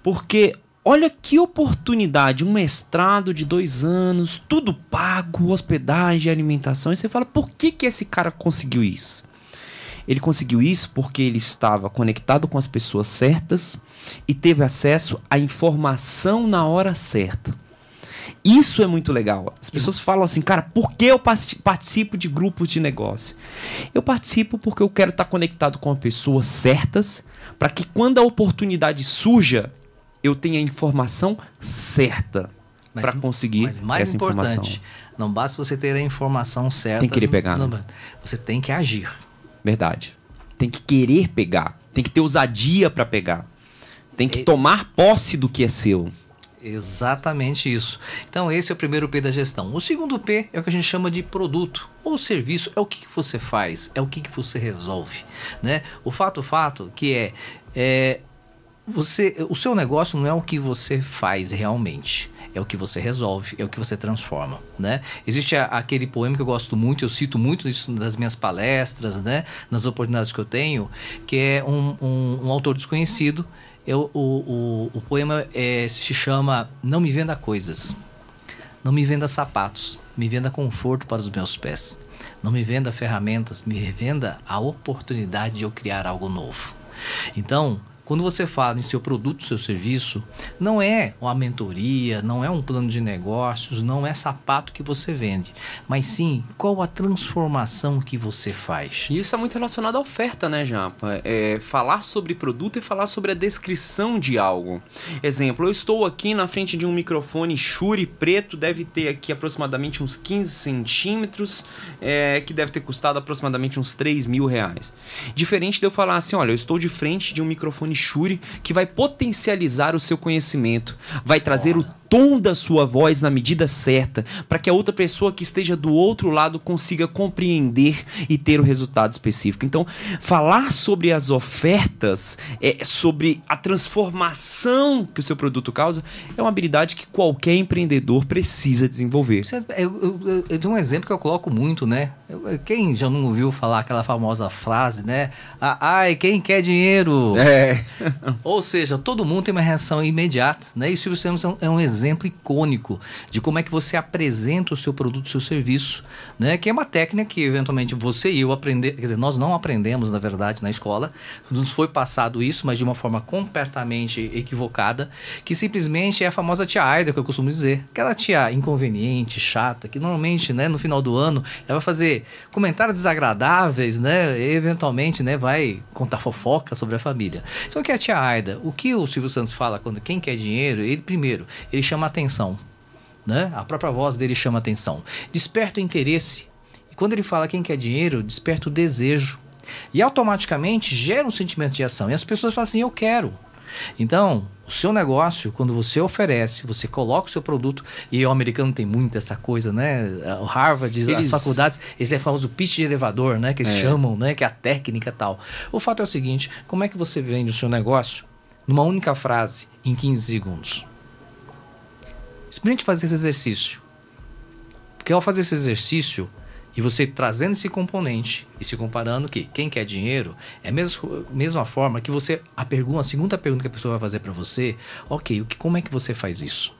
Speaker 1: Porque Olha que oportunidade, um mestrado de dois anos, tudo pago, hospedagem, alimentação. E você fala, por que, que esse cara conseguiu isso? Ele conseguiu isso porque ele estava conectado com as pessoas certas e teve acesso à informação na hora certa. Isso é muito legal. As pessoas falam assim, cara, por que eu participo de grupos de negócio? Eu participo porque eu quero estar conectado com pessoas certas, para que quando a oportunidade surja, eu tenho a informação certa para conseguir mas mais essa importante, informação.
Speaker 2: Não basta você ter a informação certa.
Speaker 1: Tem que querer pegar. Não,
Speaker 2: né? Você tem que agir.
Speaker 1: Verdade. Tem que querer pegar. Tem que ter ousadia para pegar. Tem que e... tomar posse do que é seu.
Speaker 2: Exatamente isso. Então, esse é o primeiro P da gestão. O segundo P é o que a gente chama de produto ou serviço. É o que, que você faz, é o que, que você resolve. Né? O fato, o fato que é, é você, o seu negócio não é o que você faz realmente, é o que você resolve, é o que você transforma, né? Existe a, aquele poema que eu gosto muito, eu cito muito isso nas minhas palestras, né? Nas oportunidades que eu tenho, que é um, um, um autor desconhecido. Eu, o, o, o poema é, se chama Não me venda coisas, não me venda sapatos, me venda conforto para os meus pés. Não me venda ferramentas, me venda a oportunidade de eu criar algo novo. Então, quando você fala em seu produto, seu serviço, não é uma mentoria, não é um plano de negócios, não é sapato que você vende, mas sim qual a transformação que você faz.
Speaker 1: E isso é muito relacionado à oferta, né, Japa? É falar sobre produto e falar sobre a descrição de algo. Exemplo, eu estou aqui na frente de um microfone Shure preto, deve ter aqui aproximadamente uns 15 centímetros, é, que deve ter custado aproximadamente uns 3 mil reais. Diferente de eu falar assim, olha, eu estou de frente de um microfone Shure que vai potencializar o seu conhecimento, vai trazer o tom da sua voz na medida certa, para que a outra pessoa que esteja do outro lado consiga compreender e ter o resultado específico. Então, falar sobre as ofertas, é, sobre a transformação que o seu produto causa, é uma habilidade que qualquer empreendedor precisa desenvolver.
Speaker 2: Eu, eu, eu, tenho um exemplo que eu coloco muito, né? Quem já não ouviu falar aquela famosa frase, né? Ai, quem quer dinheiro? É. Ou seja, todo mundo tem uma reação imediata, né? E o Silvio Santos é um exemplo exemplo icônico de como é que você apresenta o seu produto, o seu serviço, né? Que é uma técnica que eventualmente você e eu aprender, quer dizer, nós não aprendemos na verdade na escola, nos foi passado isso, mas de uma forma completamente equivocada, que simplesmente é a famosa tia Aida que eu costumo dizer, aquela tia inconveniente, chata, que normalmente, né, no final do ano, ela vai fazer comentários desagradáveis, né? E eventualmente, né, vai contar fofoca sobre a família. Então, o que é a tia Aida? O que o Silvio Santos fala quando quem quer dinheiro, ele primeiro, ele chama atenção. Né? A própria voz dele chama atenção. Desperta o interesse. E quando ele fala quem quer dinheiro, desperta o desejo. E automaticamente gera um sentimento de ação. E as pessoas falam assim: eu quero. Então, o seu negócio, quando você oferece, você coloca o seu produto, e o americano tem muito essa coisa, né? O Harvard, eles... as faculdades, esse é o famoso pitch de elevador, né? Que eles é. chamam, né? Que é a técnica tal. O fato é o seguinte: como é que você vende o seu negócio numa única frase, em 15 segundos? Experimente fazer esse exercício. Porque ao fazer esse exercício e você trazendo esse componente e se comparando que quem quer dinheiro é a mesma, mesma forma que você a pergunta, a segunda pergunta que a pessoa vai fazer para você, ok, o que, como é que você faz isso?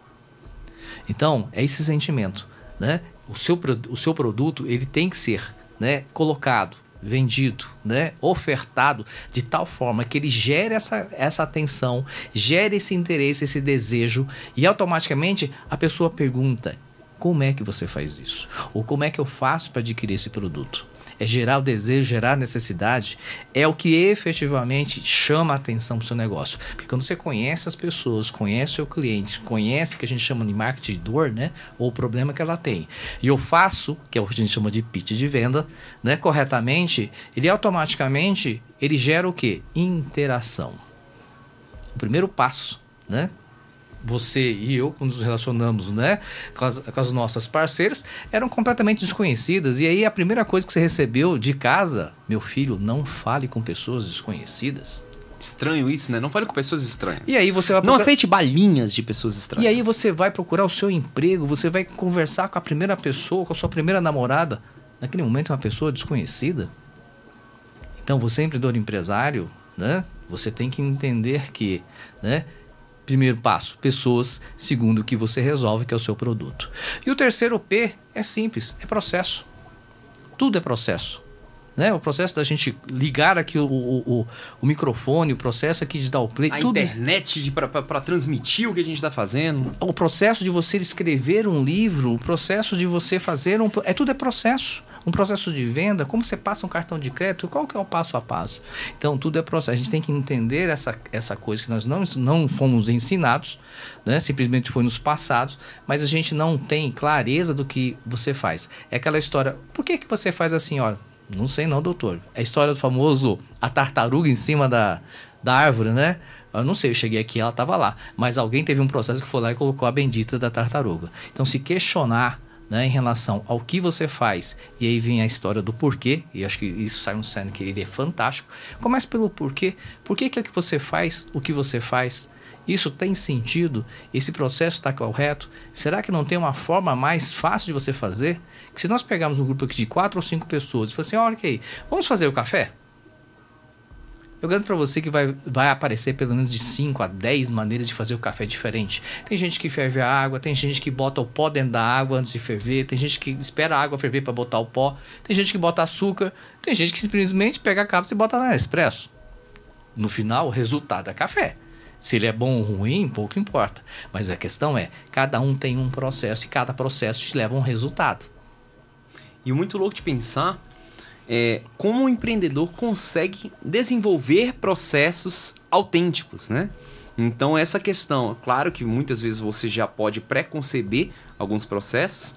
Speaker 2: Então é esse sentimento, né? O seu, o seu produto ele tem que ser, né, colocado vendido, né, ofertado de tal forma que ele gere essa, essa atenção, gere esse interesse, esse desejo e automaticamente a pessoa pergunta: como é que você faz isso? Ou como é que eu faço para adquirir esse produto? É gerar o desejo, gerar a necessidade, é o que efetivamente chama a atenção para o seu negócio. Porque quando você conhece as pessoas, conhece o seu cliente, conhece o que a gente chama de marketing dor, né? Ou o problema que ela tem. E eu faço, que é o que a gente chama de pitch de venda, né? Corretamente, ele automaticamente ele gera o que? Interação. O primeiro passo, né? Você e eu, quando nos relacionamos né, com as, com as nossas parceiras, eram completamente desconhecidas. E aí a primeira coisa que você recebeu de casa, meu filho, não fale com pessoas desconhecidas.
Speaker 1: Estranho isso, né? Não fale com pessoas estranhas.
Speaker 2: E aí você vai
Speaker 1: procurar... Não aceite balinhas de pessoas estranhas.
Speaker 2: E aí você vai procurar o seu emprego, você vai conversar com a primeira pessoa, com a sua primeira namorada. Naquele momento é uma pessoa desconhecida. Então você, empreendedor empresário, né? Você tem que entender que, né? Primeiro passo, pessoas. Segundo, o que você resolve, que é o seu produto. E o terceiro P é simples, é processo. Tudo é processo. Né? O processo da gente ligar aqui o, o, o, o microfone, o processo aqui de dar o play.
Speaker 1: A tudo... internet para transmitir o que a gente está fazendo.
Speaker 2: O processo de você escrever um livro, o processo de você fazer um. É tudo é processo um processo de venda, como você passa um cartão de crédito, qual que é o passo a passo? Então, tudo é processo. A gente tem que entender essa, essa coisa que nós não, não fomos ensinados, né? simplesmente foi nos passados, mas a gente não tem clareza do que você faz. É aquela história, por que, que você faz assim, ó? Não sei não, doutor. É a história do famoso a tartaruga em cima da, da árvore, né? Eu não sei, eu cheguei aqui ela estava lá. Mas alguém teve um processo que foi lá e colocou a bendita da tartaruga. Então, se questionar né, em relação ao que você faz, e aí vem a história do porquê, e acho que isso sai um que ele é fantástico. Comece pelo porquê. Por que, que é que você faz o que você faz? Isso tem sentido? Esse processo está correto? Será que não tem uma forma mais fácil de você fazer? Que se nós pegarmos um grupo aqui de quatro ou cinco pessoas e falar assim, olha aqui, vamos fazer o café? Eu garanto para você que vai, vai aparecer pelo menos de 5 a 10 maneiras de fazer o café diferente. Tem gente que ferve a água, tem gente que bota o pó dentro da água antes de ferver, tem gente que espera a água ferver para botar o pó, tem gente que bota açúcar, tem gente que simplesmente pega a cápsula e bota na expresso. No final, o resultado é café. Se ele é bom ou ruim, pouco importa. Mas a questão é, cada um tem um processo e cada processo te leva a um resultado.
Speaker 1: E muito louco de pensar é, como o empreendedor consegue desenvolver processos autênticos, né? Então essa questão, claro que muitas vezes você já pode pré-conceber alguns processos,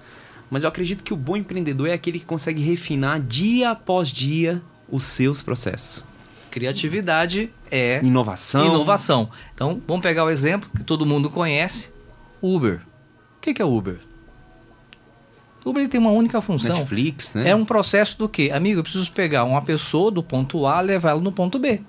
Speaker 1: mas eu acredito que o bom empreendedor é aquele que consegue refinar dia após dia os seus processos.
Speaker 2: Criatividade é
Speaker 1: inovação.
Speaker 2: Inovação. Então, vamos pegar o exemplo que todo mundo conhece, Uber. O que é Uber? Uber tem uma única função.
Speaker 1: Netflix, né?
Speaker 2: É um processo do quê? Amigo, eu preciso pegar uma pessoa do ponto A e levar ela no ponto B.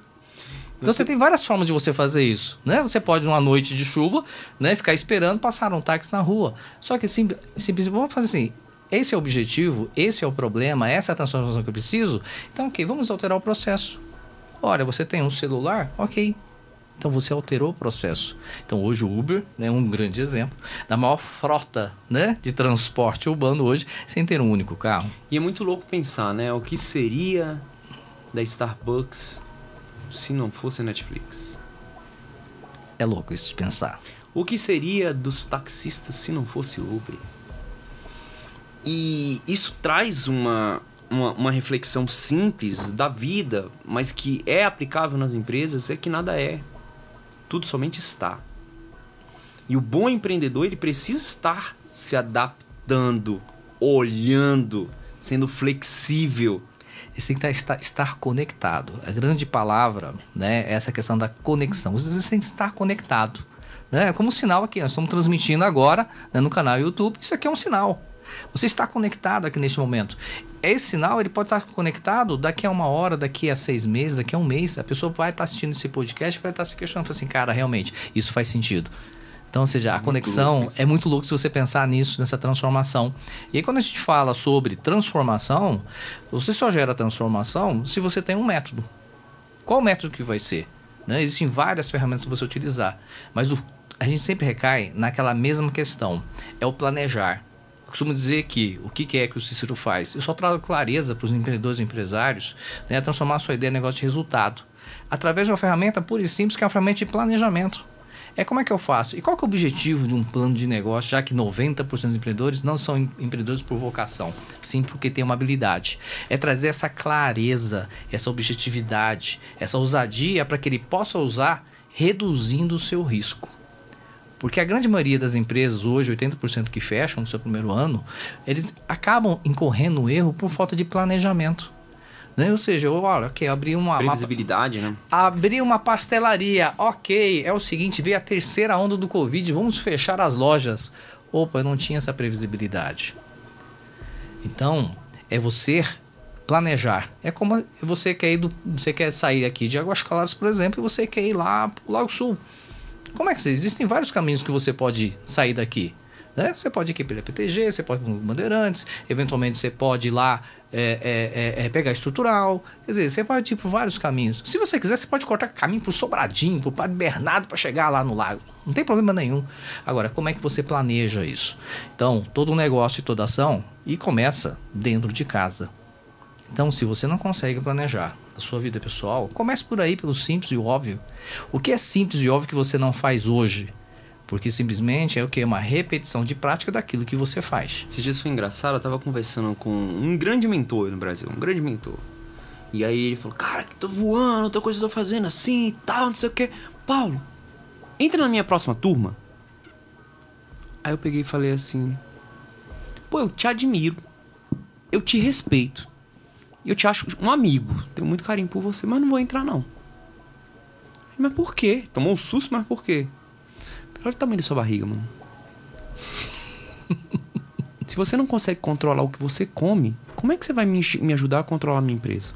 Speaker 2: Então você tem várias formas de você fazer isso, né? Você pode numa noite de chuva, né, ficar esperando passar um táxi na rua. Só que sim, simplesmente vamos fazer assim. Esse é o objetivo, esse é o problema, essa é a transformação que eu preciso. Então, ok, vamos alterar o processo. Olha, você tem um celular, ok. Então você alterou o processo. Então hoje o Uber é né, um grande exemplo da maior frota né, de transporte urbano hoje sem ter um único carro.
Speaker 1: E é muito louco pensar, né? O que seria da Starbucks se não fosse a Netflix?
Speaker 2: É louco isso de pensar.
Speaker 1: O que seria dos taxistas se não fosse o Uber? E isso traz uma, uma, uma, reflexão simples da vida, mas que é aplicável nas empresas, é que nada é. Tudo somente está. E o bom empreendedor, ele precisa estar se adaptando, olhando, sendo flexível
Speaker 2: você tem que estar, estar conectado. A grande palavra né, é essa questão da conexão. Você tem que estar conectado. Né? É como um sinal aqui, nós estamos transmitindo agora né, no canal YouTube. Isso aqui é um sinal. Você está conectado aqui neste momento. Esse sinal ele pode estar conectado daqui a uma hora, daqui a seis meses, daqui a um mês. A pessoa vai estar assistindo esse podcast e vai estar se questionando assim, cara, realmente, isso faz sentido. Então, ou seja, a conexão é muito louco se você pensar nisso, nessa transformação. E aí, quando a gente fala sobre transformação, você só gera transformação se você tem um método. Qual o método que vai ser? Né? Existem várias ferramentas para você utilizar, mas o, a gente sempre recai naquela mesma questão: é o planejar. Eu costumo dizer que o que é que o Cícero faz? Eu só trago clareza para os empreendedores e empresários né, transformar a sua ideia em negócio de resultado através de uma ferramenta pura e simples que é uma ferramenta de planejamento. É como é que eu faço? E qual é o objetivo de um plano de negócio, já que 90% dos empreendedores não são empreendedores por vocação, sim porque tem uma habilidade. É trazer essa clareza, essa objetividade, essa ousadia para que ele possa usar reduzindo o seu risco. Porque a grande maioria das empresas hoje, 80% que fecham no seu primeiro ano, eles acabam incorrendo no erro por falta de planejamento. Né? Ou seja, eu, olha, ok, abri uma.
Speaker 1: Previsibilidade,
Speaker 2: uma,
Speaker 1: né?
Speaker 2: Abri uma pastelaria. Ok, é o seguinte, veio a terceira onda do Covid, vamos fechar as lojas. Opa, eu não tinha essa previsibilidade. Então, é você planejar. É como você quer ir do, você quer sair aqui de Águas Claras, por exemplo, e você quer ir lá pro Lago Sul. Como é que existem vários caminhos que você pode sair daqui? Né? Você pode ir aqui pela PTG, você pode ir para Bandeirantes, eventualmente você pode ir lá é, é, é, é, pegar estrutural. Quer dizer, você pode ir por vários caminhos. Se você quiser, você pode cortar caminho para o Sobradinho, para o Padre Bernardo, para chegar lá no lago. Não tem problema nenhum. Agora, como é que você planeja isso? Então, todo negócio e toda ação e começa dentro de casa. Então, se você não consegue planejar sua vida pessoal, comece por aí pelo simples e óbvio. O que é simples e óbvio que você não faz hoje? Porque simplesmente é o que? Uma repetição de prática daquilo que você faz.
Speaker 1: Esses dias foi engraçado, eu tava conversando com um grande mentor no Brasil, um grande mentor. E aí ele falou, cara, tô voando, outra coisa que eu tô fazendo assim e tal, não sei o que. Paulo, entra na minha próxima turma. Aí eu peguei e falei assim, pô, eu te admiro, eu te respeito, eu te acho um amigo, tenho muito carinho por você, mas não vou entrar não. Mas por quê? Tomou um susto, mas por quê? Olha o tamanho da sua barriga, mano. Se você não consegue controlar o que você come, como é que você vai me, me ajudar a controlar a minha empresa?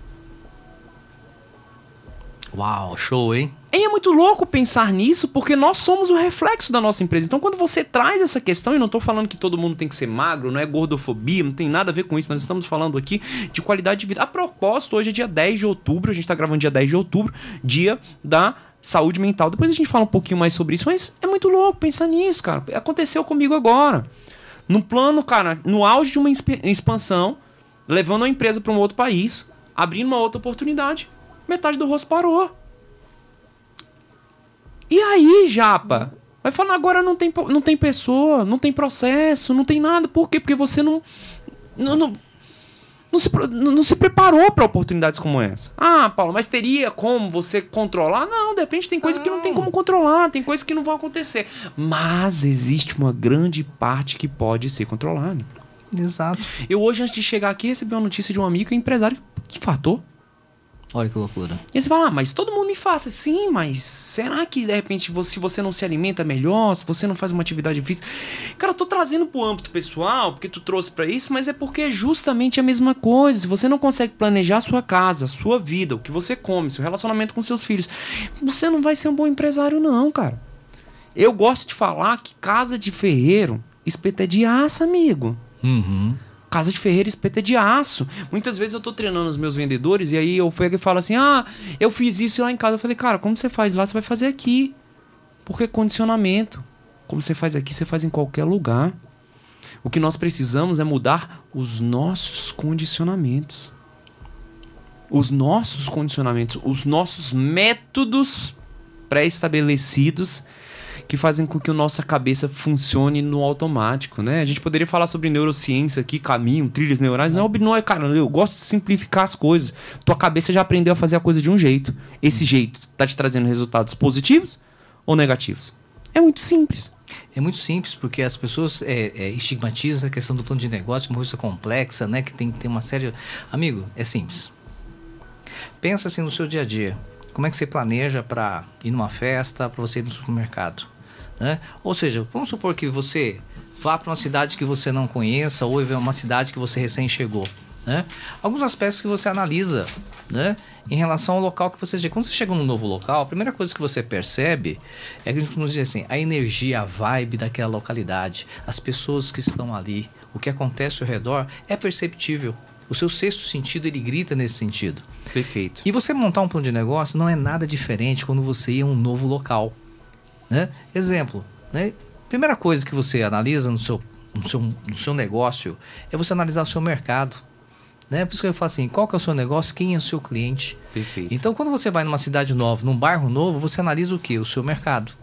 Speaker 2: Uau, show, hein?
Speaker 1: E é muito louco pensar nisso, porque nós somos o reflexo da nossa empresa. Então, quando você traz essa questão, e não estou falando que todo mundo tem que ser magro, não é gordofobia, não tem nada a ver com isso, nós estamos falando aqui de qualidade de vida. A propósito, hoje é dia 10 de outubro, a gente está gravando dia 10 de outubro, dia da saúde mental. Depois a gente fala um pouquinho mais sobre isso, mas é muito louco pensar nisso, cara. Aconteceu comigo agora. No plano, cara, no auge de uma expansão, levando a empresa para um outro país, abrindo uma outra oportunidade, metade do rosto parou. E aí, japa? Vai falar, agora não tem, não tem pessoa, não tem processo, não tem nada. Por quê? Porque você não. não, não não se, não se preparou para oportunidades como essa. Ah, Paulo, mas teria como você controlar? Não, de repente tem coisa não. que não tem como controlar, tem coisas que não vão acontecer. Mas existe uma grande parte que pode ser controlada.
Speaker 2: Exato.
Speaker 1: Eu hoje, antes de chegar aqui, recebi uma notícia de um amigo é empresário que fatou.
Speaker 2: Olha que loucura.
Speaker 1: E você fala, ah, mas todo mundo infarta. Sim, mas será que de repente você, se você não se alimenta melhor, se você não faz uma atividade física. Cara, eu tô trazendo pro âmbito pessoal, porque tu trouxe para isso, mas é porque é justamente a mesma coisa. Se você não consegue planejar a sua casa, a sua vida, o que você come, seu relacionamento com seus filhos, você não vai ser um bom empresário, não, cara. Eu gosto de falar que casa de ferreiro, espeta é de aço, amigo.
Speaker 2: Uhum.
Speaker 1: Casa de ferreiro espeta é de aço. Muitas vezes eu tô treinando os meus vendedores e aí eu pego e falo assim: ah, eu fiz isso lá em casa. Eu falei, cara, como você faz lá, você vai fazer aqui. Porque é condicionamento. Como você faz aqui, você faz em qualquer lugar. O que nós precisamos é mudar os nossos condicionamentos. Os nossos condicionamentos, os nossos métodos pré-estabelecidos que fazem com que a nossa cabeça funcione no automático, né? A gente poderia falar sobre neurociência aqui, caminho, trilhas neurais. Não, não é, cara, eu gosto de simplificar as coisas. Tua cabeça já aprendeu a fazer a coisa de um jeito. Esse jeito tá te trazendo resultados positivos ou negativos? É muito simples.
Speaker 2: É muito simples, porque as pessoas é, é, estigmatizam a questão do plano de negócio como coisa complexa, né? Que tem que ter uma série. Amigo, é simples. Pensa assim no seu dia a dia. Como é que você planeja para ir numa festa, para você ir no supermercado? Né? Ou seja, vamos supor que você vá para uma cidade que você não conheça ou uma cidade que você recém chegou. Né? Alguns aspectos que você analisa né? em relação ao local que você chega. Quando você chega num novo local, a primeira coisa que você percebe é que a gente nos diz assim, a energia, a vibe daquela localidade, as pessoas que estão ali, o que acontece ao redor é perceptível. O seu sexto sentido ele grita nesse sentido.
Speaker 1: Perfeito.
Speaker 2: E você montar um plano de negócio não é nada diferente quando você ia a um novo local. Né? Exemplo, né? primeira coisa que você analisa no seu, no, seu, no seu negócio é você analisar o seu mercado. Né? Por isso que eu falo assim, qual que é o seu negócio, quem é o seu cliente.
Speaker 1: Perfeito.
Speaker 2: Então, quando você vai numa cidade nova, num bairro novo, você analisa o que? O seu mercado.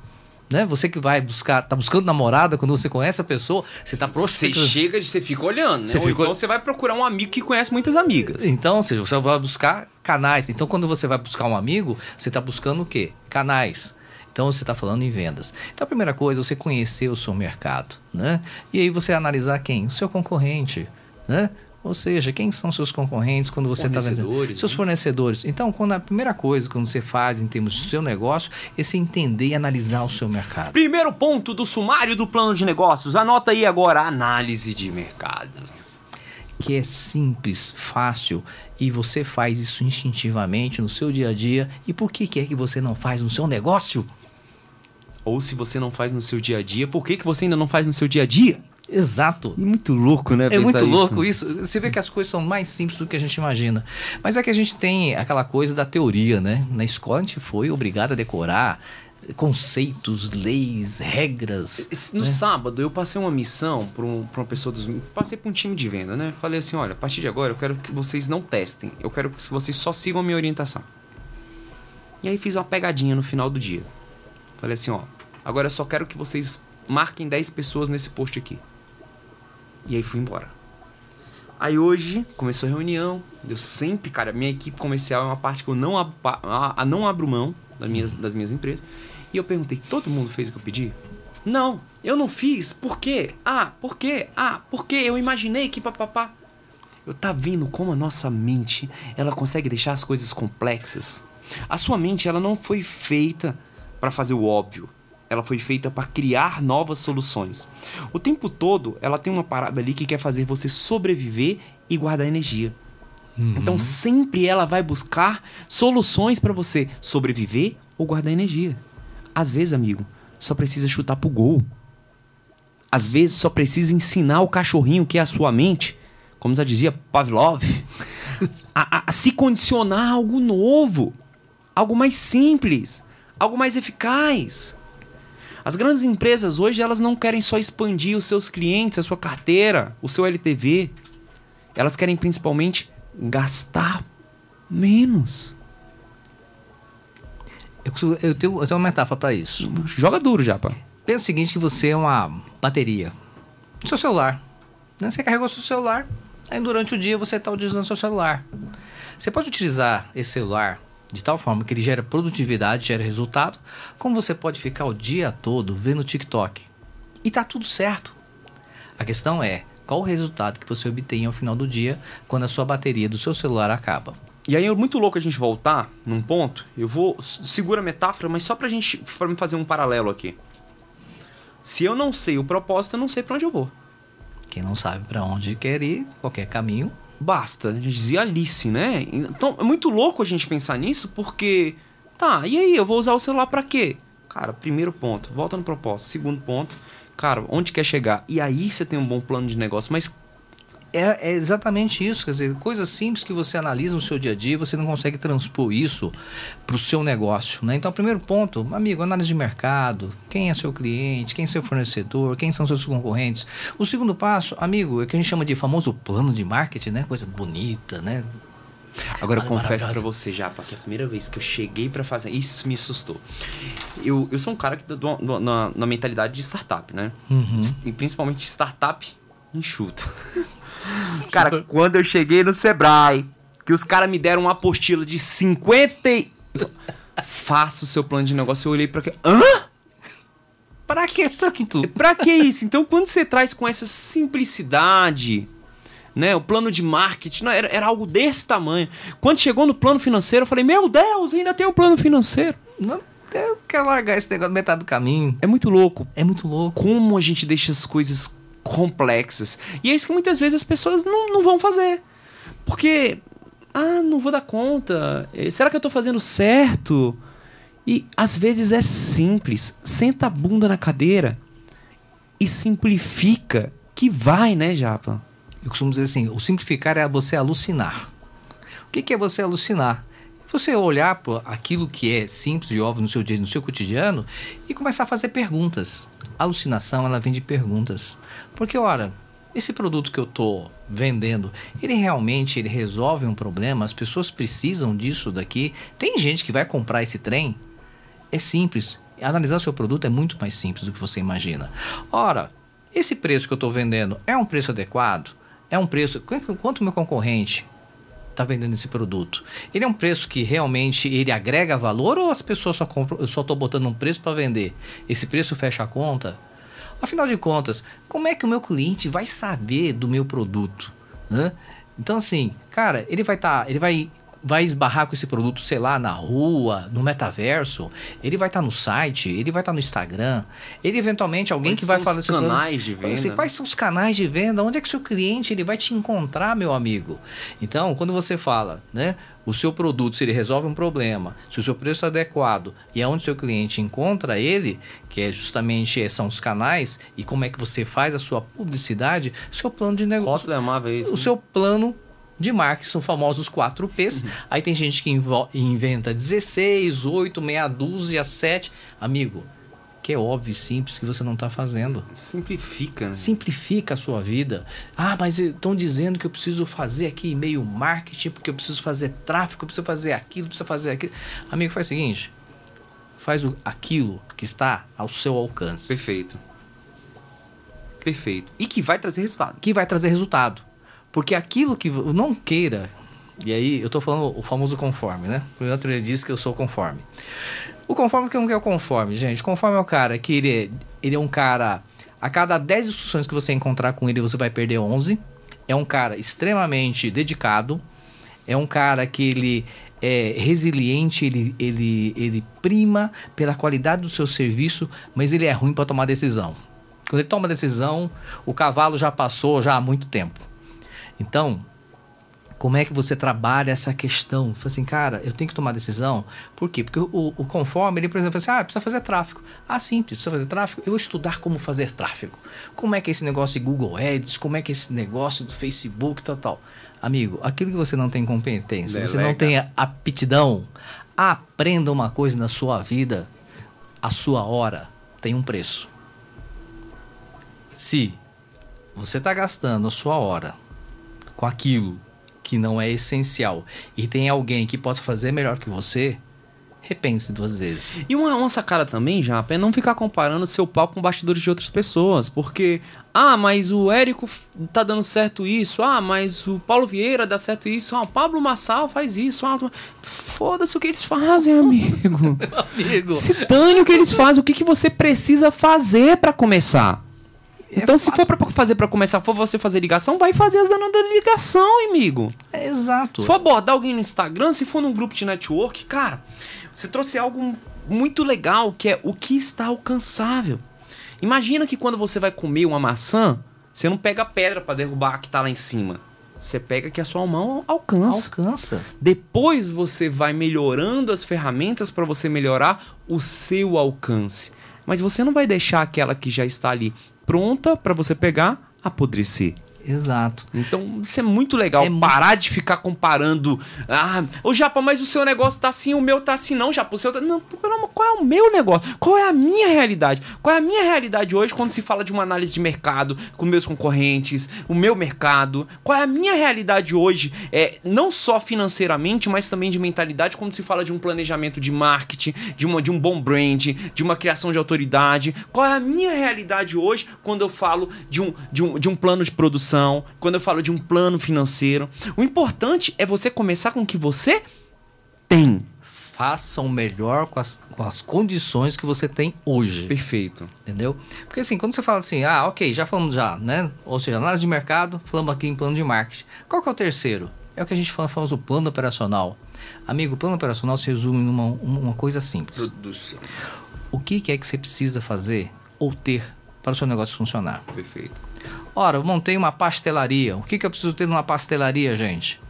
Speaker 2: Né? Você que vai buscar, tá buscando namorada, quando você conhece a pessoa, você tá
Speaker 1: pronto. Você chega, você fica olhando, né? Você fica... então você vai procurar um amigo que conhece muitas amigas.
Speaker 2: Então, ou seja, você vai buscar canais. Então, quando você vai buscar um amigo, você tá buscando o quê? Canais. Então você está falando em vendas. Então a primeira coisa é você conhecer o seu mercado, né? E aí você analisar quem? O seu concorrente, né? Ou seja, quem são seus concorrentes quando você está vendendo? Seus né? fornecedores. Então, quando a primeira coisa que você faz em termos do seu negócio é se entender e analisar o seu mercado.
Speaker 1: Primeiro ponto do sumário do plano de negócios. Anota aí agora análise de mercado.
Speaker 2: Que é simples, fácil e você faz isso instintivamente no seu dia a dia. E por que, que é que você não faz no seu negócio?
Speaker 1: Ou se você não faz no seu dia a dia, por que, que você ainda não faz no seu dia a dia?
Speaker 2: Exato.
Speaker 1: E muito louco, né?
Speaker 2: É muito louco isso. isso. Você vê que as coisas são mais simples do que a gente imagina. Mas é que a gente tem aquela coisa da teoria, né? Na escola a gente foi obrigado a decorar conceitos, leis, regras.
Speaker 1: No né? sábado eu passei uma missão para um, uma pessoa dos. Passei para um time de venda, né? Falei assim: olha, a partir de agora eu quero que vocês não testem. Eu quero que vocês só sigam a minha orientação. E aí fiz uma pegadinha no final do dia. Falei assim: ó, Agora eu só quero que vocês marquem 10 pessoas nesse post aqui. E aí fui embora. Aí hoje começou a reunião. Eu sempre, cara, minha equipe comercial é uma parte que eu não, ab a, a não abro mão das minhas, das minhas empresas. E eu perguntei: todo mundo fez o que eu pedi? Não, eu não fiz. Por quê? Ah, por quê? Ah, por quê? Eu imaginei que papapá. Eu tá vendo como a nossa mente, ela consegue deixar as coisas complexas. A sua mente, ela não foi feita para fazer o óbvio ela foi feita para criar novas soluções. O tempo todo, ela tem uma parada ali que quer fazer você sobreviver e guardar energia. Uhum. Então, sempre ela vai buscar soluções para você sobreviver ou guardar energia. Às vezes, amigo, só precisa chutar pro gol. Às vezes, só precisa ensinar o cachorrinho que é a sua mente, como já dizia Pavlov, a, a, a se condicionar a algo novo, algo mais simples, algo mais eficaz. As grandes empresas hoje elas não querem só expandir os seus clientes, a sua carteira, o seu LTV. Elas querem principalmente gastar menos.
Speaker 2: Eu, eu, tenho, eu tenho uma metáfora para isso.
Speaker 1: Joga duro, Japa.
Speaker 2: Pensa o seguinte, que você é uma bateria. Seu celular. Né? Você carregou seu celular, aí durante o dia você está utilizando seu celular. Você pode utilizar esse celular de tal forma que ele gera produtividade, gera resultado, como você pode ficar o dia todo vendo TikTok. E tá tudo certo. A questão é, qual o resultado que você obtém ao final do dia quando a sua bateria do seu celular acaba?
Speaker 1: E aí é muito louco a gente voltar num ponto. Eu vou segura a metáfora, mas só pra gente para fazer um paralelo aqui. Se eu não sei o propósito, eu não sei para onde eu vou.
Speaker 2: Quem não sabe para onde quer ir, qualquer caminho
Speaker 1: basta. Dizia Alice, né? Então é muito louco a gente pensar nisso, porque tá, e aí, eu vou usar o celular para quê? Cara, primeiro ponto, volta no propósito. Segundo ponto, cara, onde quer chegar? E aí você tem um bom plano de negócio, mas
Speaker 2: é, é, exatamente isso, quer dizer, coisas simples que você analisa no seu dia a dia, você não consegue transpor isso para o seu negócio, né? Então, primeiro ponto, amigo, análise de mercado, quem é seu cliente, quem é seu fornecedor, quem são seus concorrentes. O segundo passo, amigo, é o que a gente chama de famoso plano de marketing, né? Coisa bonita, né?
Speaker 1: Agora eu confesso para você já, porque a primeira vez que eu cheguei para fazer isso me assustou. Eu, eu sou um cara que do, na, na mentalidade de startup, né? Uhum. E principalmente startup enxuto. Cara, quando eu cheguei no Sebrae, que os caras me deram uma apostila de 50 e... Faça o seu plano de negócio. Eu olhei pra quê? Hã?
Speaker 2: Pra que tanto?
Speaker 1: Pra que isso? Então, quando você traz com essa simplicidade, né? O plano de marketing, não, era, era algo desse tamanho. Quando chegou no plano financeiro, eu falei, meu Deus, ainda tem um plano financeiro.
Speaker 2: Não, eu quero largar esse negócio metade do caminho.
Speaker 1: É muito louco.
Speaker 2: É muito louco.
Speaker 1: Como a gente deixa as coisas complexas. E é isso que muitas vezes as pessoas não, não vão fazer. Porque, ah, não vou dar conta. Eh, será que eu estou fazendo certo? E às vezes é simples. Senta a bunda na cadeira e simplifica. Que vai, né, Japa?
Speaker 2: Eu costumo dizer assim: o simplificar é você alucinar. O que é você alucinar? Você olhar para aquilo que é simples e óbvio no seu dia, no seu cotidiano e começar a fazer perguntas. Alucinação, ela vem de perguntas. Porque, ora, esse produto que eu estou vendendo, ele realmente ele resolve um problema? As pessoas precisam disso daqui? Tem gente que vai comprar esse trem? É simples. Analisar seu produto é muito mais simples do que você imagina. Ora, esse preço que eu estou vendendo é um preço adequado? É um preço. Quanto meu concorrente está vendendo esse produto? Ele é um preço que realmente ele agrega valor ou as pessoas só compram, eu só estou botando um preço para vender? Esse preço fecha a conta? Afinal de contas, como é que o meu cliente vai saber do meu produto? Né? Então assim, cara, ele vai estar, tá, ele vai vai esbarrar com esse produto, sei lá, na rua, no metaverso, ele vai estar tá no site, ele vai estar tá no Instagram, ele eventualmente alguém
Speaker 1: quais
Speaker 2: que vai
Speaker 1: falar são os canais de venda? Sei,
Speaker 2: quais são os canais de venda? Onde é que o seu cliente ele vai te encontrar, meu amigo? Então, quando você fala, né, o seu produto, se ele resolve um problema, se o seu preço é adequado e é onde o seu cliente encontra ele, que é justamente são os canais e como é que você faz a sua publicidade, seu plano de negócio,
Speaker 1: é isso,
Speaker 2: o né? seu plano de marketing, são famosos 4 Ps. Uhum. Aí tem gente que inventa 16, 8, meia dúzia, 7. Amigo, que é óbvio e simples que você não está fazendo.
Speaker 1: Simplifica, né?
Speaker 2: Simplifica a sua vida. Ah, mas estão dizendo que eu preciso fazer aqui e-mail marketing, porque eu preciso fazer tráfego, eu preciso fazer aquilo, eu preciso fazer aquilo. Amigo, faz o seguinte: faz o, aquilo que está ao seu alcance.
Speaker 1: Perfeito. Perfeito. E que vai trazer resultado.
Speaker 2: Que vai trazer resultado. Porque aquilo que não queira, e aí eu tô falando o famoso conforme, né? O outro disse que eu sou conforme. O conforme que é o conforme, gente? Conforme é o cara que ele é, ele é um cara. A cada 10 instruções que você encontrar com ele, você vai perder 11. É um cara extremamente dedicado. É um cara que ele é resiliente, ele, ele, ele prima pela qualidade do seu serviço, mas ele é ruim para tomar decisão. Quando ele toma decisão, o cavalo já passou já há muito tempo. Então, como é que você trabalha essa questão? Fala assim, cara, eu tenho que tomar decisão. Por quê? Porque o, o conforme, ele, por exemplo, assim, ah, precisa fazer tráfego. Ah, sim, precisa fazer tráfego. Eu vou estudar como fazer tráfego. Como é que é esse negócio de Google Ads, como é que é esse negócio do Facebook, tal, tal. Amigo, aquilo que você não tem competência, Delega. você não tem aptidão, aprenda uma coisa na sua vida, a sua hora tem um preço. Se você está gastando a sua hora com aquilo que não é essencial e tem alguém que possa fazer melhor que você, repense duas vezes.
Speaker 1: E uma, uma sacada também, já, é não ficar comparando seu palco com bastidores de outras pessoas, porque, ah, mas o Érico tá dando certo isso, ah, mas o Paulo Vieira dá certo isso, ah, o Pablo Massal faz isso, ah, foda-se o que eles fazem, amigo. Meu amigo. Se dane o que eles fazem, o que, que você precisa fazer para começar. É então, se for para fazer para começar, for você fazer ligação, vai fazer as danas da ligação, amigo.
Speaker 2: É exato.
Speaker 1: Se for abordar alguém no Instagram, se for num grupo de network, cara, você trouxe algo muito legal, que é o que está alcançável. Imagina que quando você vai comer uma maçã, você não pega pedra para derrubar a que tá lá em cima. Você pega que a sua mão alcança.
Speaker 2: Alcança.
Speaker 1: Depois você vai melhorando as ferramentas para você melhorar o seu alcance. Mas você não vai deixar aquela que já está ali pronta para você pegar, apodrecer.
Speaker 2: Exato.
Speaker 1: Então, isso é muito legal. É parar de ficar comparando. Ah, ô Japa, mas o seu negócio tá assim, o meu tá assim. Não, Japa, o seu tá. Não, qual é o meu negócio? Qual é a minha realidade? Qual é a minha realidade hoje quando se fala de uma análise de mercado com meus concorrentes, o meu mercado? Qual é a minha realidade hoje? É, não só financeiramente, mas também de mentalidade, quando se fala de um planejamento de marketing, de, uma, de um bom brand, de uma criação de autoridade. Qual é a minha realidade hoje quando eu falo de um, de um, de um plano de produção? Quando eu falo de um plano financeiro. O importante é você começar com o que você tem.
Speaker 2: Faça o melhor com as, com as condições que você tem hoje.
Speaker 1: Perfeito.
Speaker 2: Entendeu? Porque assim, quando você fala assim, ah, ok, já falamos já, né? Ou seja, análise de mercado, falamos aqui em plano de marketing. Qual que é o terceiro? É o que a gente fala, fala o plano operacional. Amigo, o plano operacional se resume numa uma coisa simples. Produção. O que, que é que você precisa fazer ou ter para o seu negócio funcionar?
Speaker 1: Perfeito.
Speaker 2: Ora, eu montei uma pastelaria. O que, que eu preciso ter numa pastelaria, gente?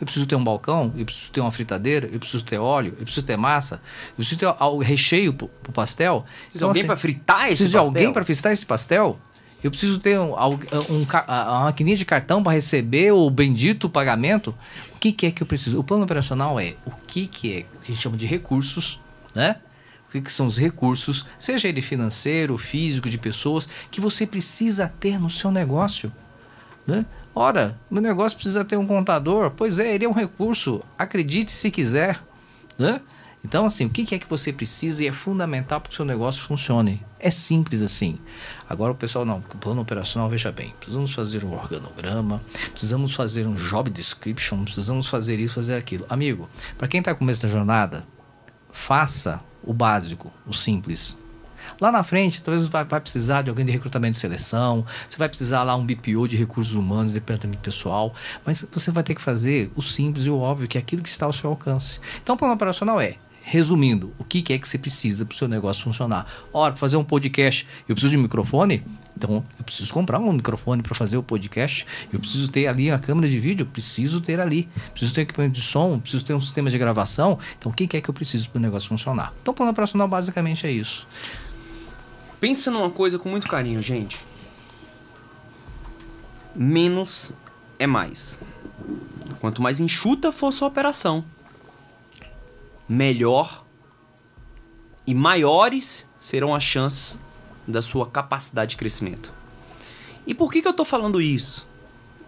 Speaker 2: Eu preciso ter um balcão, eu preciso ter uma fritadeira, eu preciso ter óleo, eu preciso ter massa, eu preciso ter o recheio pro, pro pastel.
Speaker 1: Precisa então, alguém assim, para fritar esse
Speaker 2: preciso pastel? Preciso de alguém para fritar esse pastel? Eu preciso ter um, um, um, uma maquininha de cartão para receber o bendito pagamento. O que, que, é que eu preciso? O plano operacional é o que, que é, que a gente chama de recursos, né? O que são os recursos, seja ele financeiro, físico, de pessoas, que você precisa ter no seu negócio. Né? Ora, meu negócio precisa ter um contador. Pois é, ele é um recurso. Acredite se quiser. Né? Então, assim, o que é que você precisa e é fundamental para que o seu negócio funcione? É simples assim. Agora o pessoal, não, o plano operacional, veja bem, precisamos fazer um organograma, precisamos fazer um job description, precisamos fazer isso, fazer aquilo. Amigo, para quem está com começo da jornada, faça o básico, o simples. Lá na frente, talvez vai, vai, precisar de alguém de recrutamento de seleção, você vai precisar lá um BPO de recursos humanos, departamento pessoal, mas você vai ter que fazer o simples e o óbvio, que é aquilo que está ao seu alcance. Então, o plano operacional é Resumindo, o que é que você precisa para o seu negócio funcionar? Ora, para fazer um podcast, eu preciso de um microfone? Então, eu preciso comprar um microfone para fazer o podcast. Eu preciso ter ali a câmera de vídeo? Preciso ter ali. Preciso ter equipamento de som? Preciso ter um sistema de gravação? Então, o que é que eu preciso para o negócio funcionar? Então, plano operacional basicamente é isso.
Speaker 1: Pensa numa coisa com muito carinho, gente. Menos é mais. Quanto mais enxuta for sua operação, melhor e maiores serão as chances da sua capacidade de crescimento. E por que, que eu estou falando isso?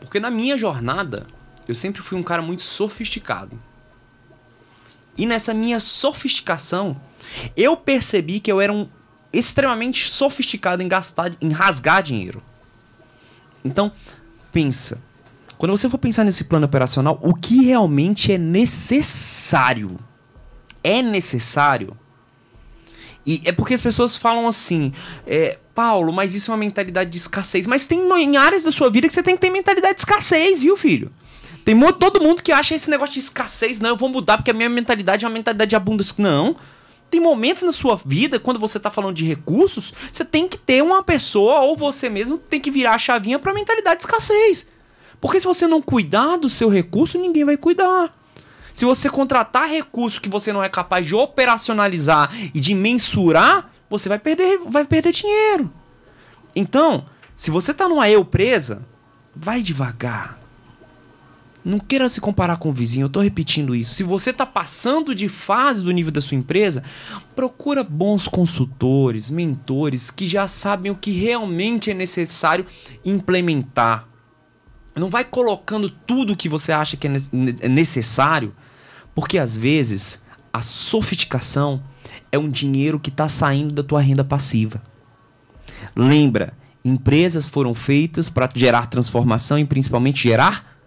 Speaker 1: Porque na minha jornada eu sempre fui um cara muito sofisticado. E nessa minha sofisticação, eu percebi que eu era um extremamente sofisticado em gastar, em rasgar dinheiro. Então, pensa. Quando você for pensar nesse plano operacional, o que realmente é necessário é necessário. E é porque as pessoas falam assim, é, Paulo, mas isso é uma mentalidade de escassez. Mas tem em áreas da sua vida que você tem que ter mentalidade de escassez, viu, filho? Tem todo mundo que acha esse negócio de escassez, não, eu vou mudar porque a minha mentalidade é uma mentalidade de abundância. Não. Tem momentos na sua vida, quando você tá falando de recursos, você tem que ter uma pessoa ou você mesmo tem que virar a chavinha pra mentalidade de escassez. Porque se você não cuidar do seu recurso, ninguém vai cuidar. Se você contratar recursos que você não é capaz de operacionalizar e de mensurar, você vai perder, vai perder dinheiro. Então, se você está numa eu presa, vai devagar. Não queira se comparar com o vizinho, eu estou repetindo isso. Se você está passando de fase do nível da sua empresa, procura bons consultores, mentores que já sabem o que realmente é necessário implementar. Não vai colocando tudo que você acha que é, é necessário porque às vezes A sofisticação é um dinheiro que está saindo da tua renda passiva. Lembra, empresas foram feitas para gerar transformação e principalmente gerar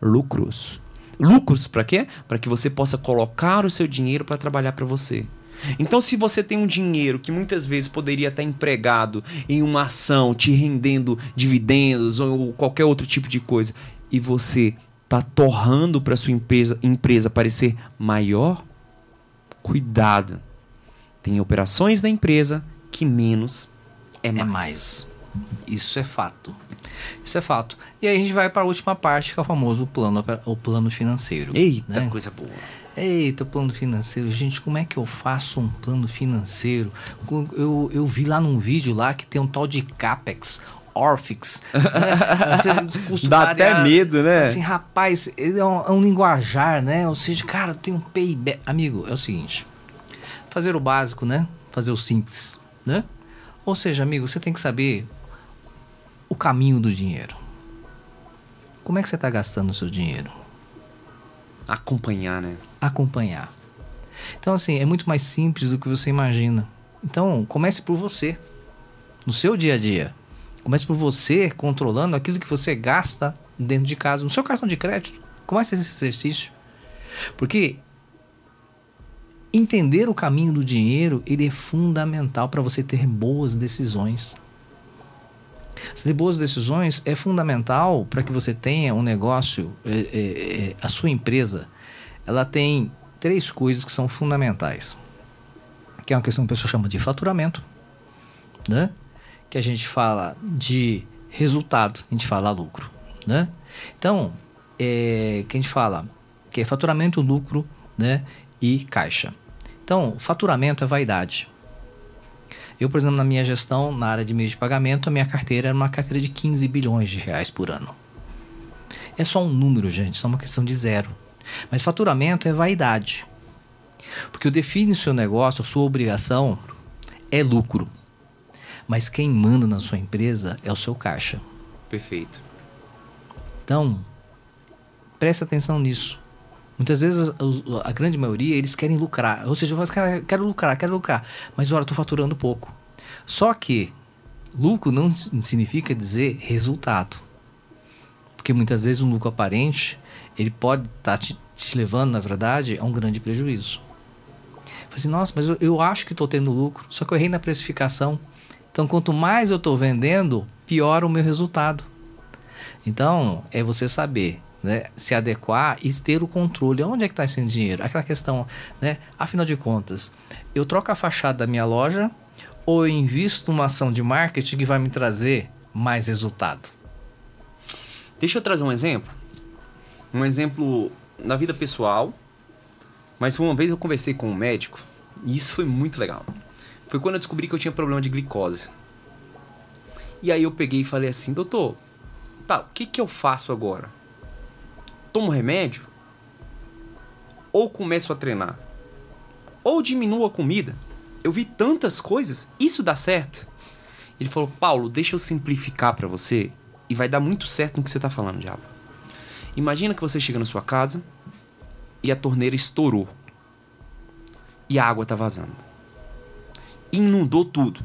Speaker 1: lucros. Lucros para quê? Para que você possa colocar o seu dinheiro para trabalhar para você. Então, se você tem um dinheiro que muitas vezes poderia estar empregado em uma ação, te rendendo dividendos ou qualquer outro tipo de coisa, e você está torrando para sua empresa, empresa parecer maior, cuidado. Tem operações da empresa que menos é mais. É mais.
Speaker 2: Isso é fato. Isso é fato. E aí a gente vai para a última parte, que é o famoso plano, o plano financeiro.
Speaker 1: Eita, né? coisa boa.
Speaker 2: Eita, plano financeiro. Gente, como é que eu faço um plano financeiro? Eu, eu vi lá num vídeo lá que tem um tal de CAPEX, Orfix.
Speaker 1: Né? Dá até medo, né?
Speaker 2: Assim, rapaz, é um, é um, linguajar, né? Ou seja, cara, tem um PIB. Amigo, é o seguinte: fazer o básico, né? Fazer o simples, né? Ou seja, amigo, você tem que saber o caminho do dinheiro. Como é que você está gastando o seu dinheiro?
Speaker 1: Acompanhar, né?
Speaker 2: Acompanhar. Então, assim, é muito mais simples do que você imagina. Então, comece por você, no seu dia a dia. Comece por você controlando aquilo que você gasta dentro de casa, no seu cartão de crédito. Comece esse exercício. Porque entender o caminho do dinheiro, ele é fundamental para você ter boas decisões. Ter boas decisões é fundamental para que você tenha um negócio, é, é, é, a sua empresa, ela tem três coisas que são fundamentais. Que é uma questão que a pessoa chama de faturamento, né? Que a gente fala de resultado, a gente fala lucro, né? Então, é, que a gente fala que é faturamento, lucro, né? E caixa. Então, faturamento é vaidade. Eu, por exemplo, na minha gestão, na área de meio de pagamento, a minha carteira era uma carteira de 15 bilhões de reais por ano. É só um número, gente, só uma questão de zero. Mas faturamento é vaidade. Porque o define seu negócio, a sua obrigação é lucro. Mas quem manda na sua empresa é o seu caixa.
Speaker 1: Perfeito.
Speaker 2: Então, preste atenção nisso. Muitas vezes a, grande maioria eles querem lucrar, ou seja, eu quero, quero lucrar, quero lucrar, mas olha, estou faturando pouco. Só que lucro não significa dizer resultado, porque muitas vezes um lucro aparente ele pode estar tá te, te, levando, na verdade, a um grande prejuízo. Assim, nossa, mas eu, eu acho que estou tendo lucro, só que eu errei na precificação. Então, quanto mais eu estou vendendo, pior o meu resultado. Então, é você saber né, se adequar e ter o controle. Onde é que está esse dinheiro? Aquela questão, né? Afinal de contas, eu troco a fachada da minha loja ou eu invisto numa ação de marketing que vai me trazer mais resultado?
Speaker 1: Deixa eu trazer um exemplo. Um exemplo na vida pessoal. Mas uma vez eu conversei com um médico e isso foi muito legal. Foi quando eu descobri que eu tinha problema de glicose. E aí eu peguei e falei assim, doutor, tá, o que que eu faço agora? Tomo remédio, ou começo a treinar, ou diminuo a comida. Eu vi tantas coisas, isso dá certo. Ele falou: Paulo, deixa eu simplificar para você e vai dar muito certo no que você tá falando, diabo. Imagina que você chega na sua casa e a torneira estourou e a água tá vazando. Inundou tudo.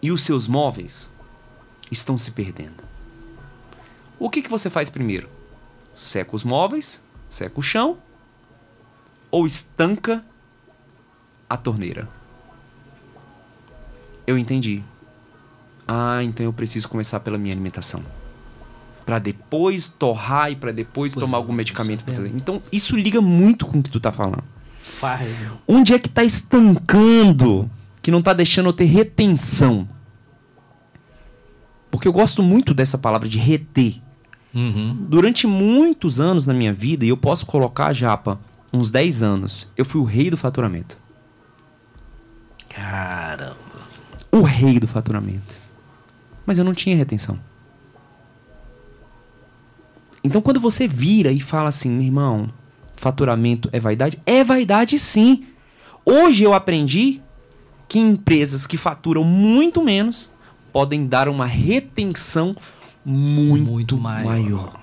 Speaker 1: E os seus móveis estão se perdendo. O que, que você faz primeiro? Seca os móveis, seca o chão ou estanca a torneira? Eu entendi. Ah, então eu preciso começar pela minha alimentação. Para depois torrar e para depois pois tomar é, algum medicamento. Então isso liga muito com o que tu tá falando.
Speaker 2: Farra.
Speaker 1: Onde é que tá estancando? Que não tá deixando eu ter retenção? Porque eu gosto muito dessa palavra de reter.
Speaker 2: Uhum.
Speaker 1: Durante muitos anos na minha vida, e eu posso colocar, Japa, uns 10 anos, eu fui o rei do faturamento.
Speaker 2: Caramba.
Speaker 1: O rei do faturamento. Mas eu não tinha retenção. Então quando você vira e fala assim, meu irmão, faturamento é vaidade? É vaidade sim. Hoje eu aprendi que empresas que faturam muito menos podem dar uma retenção muito, muito maior. maior.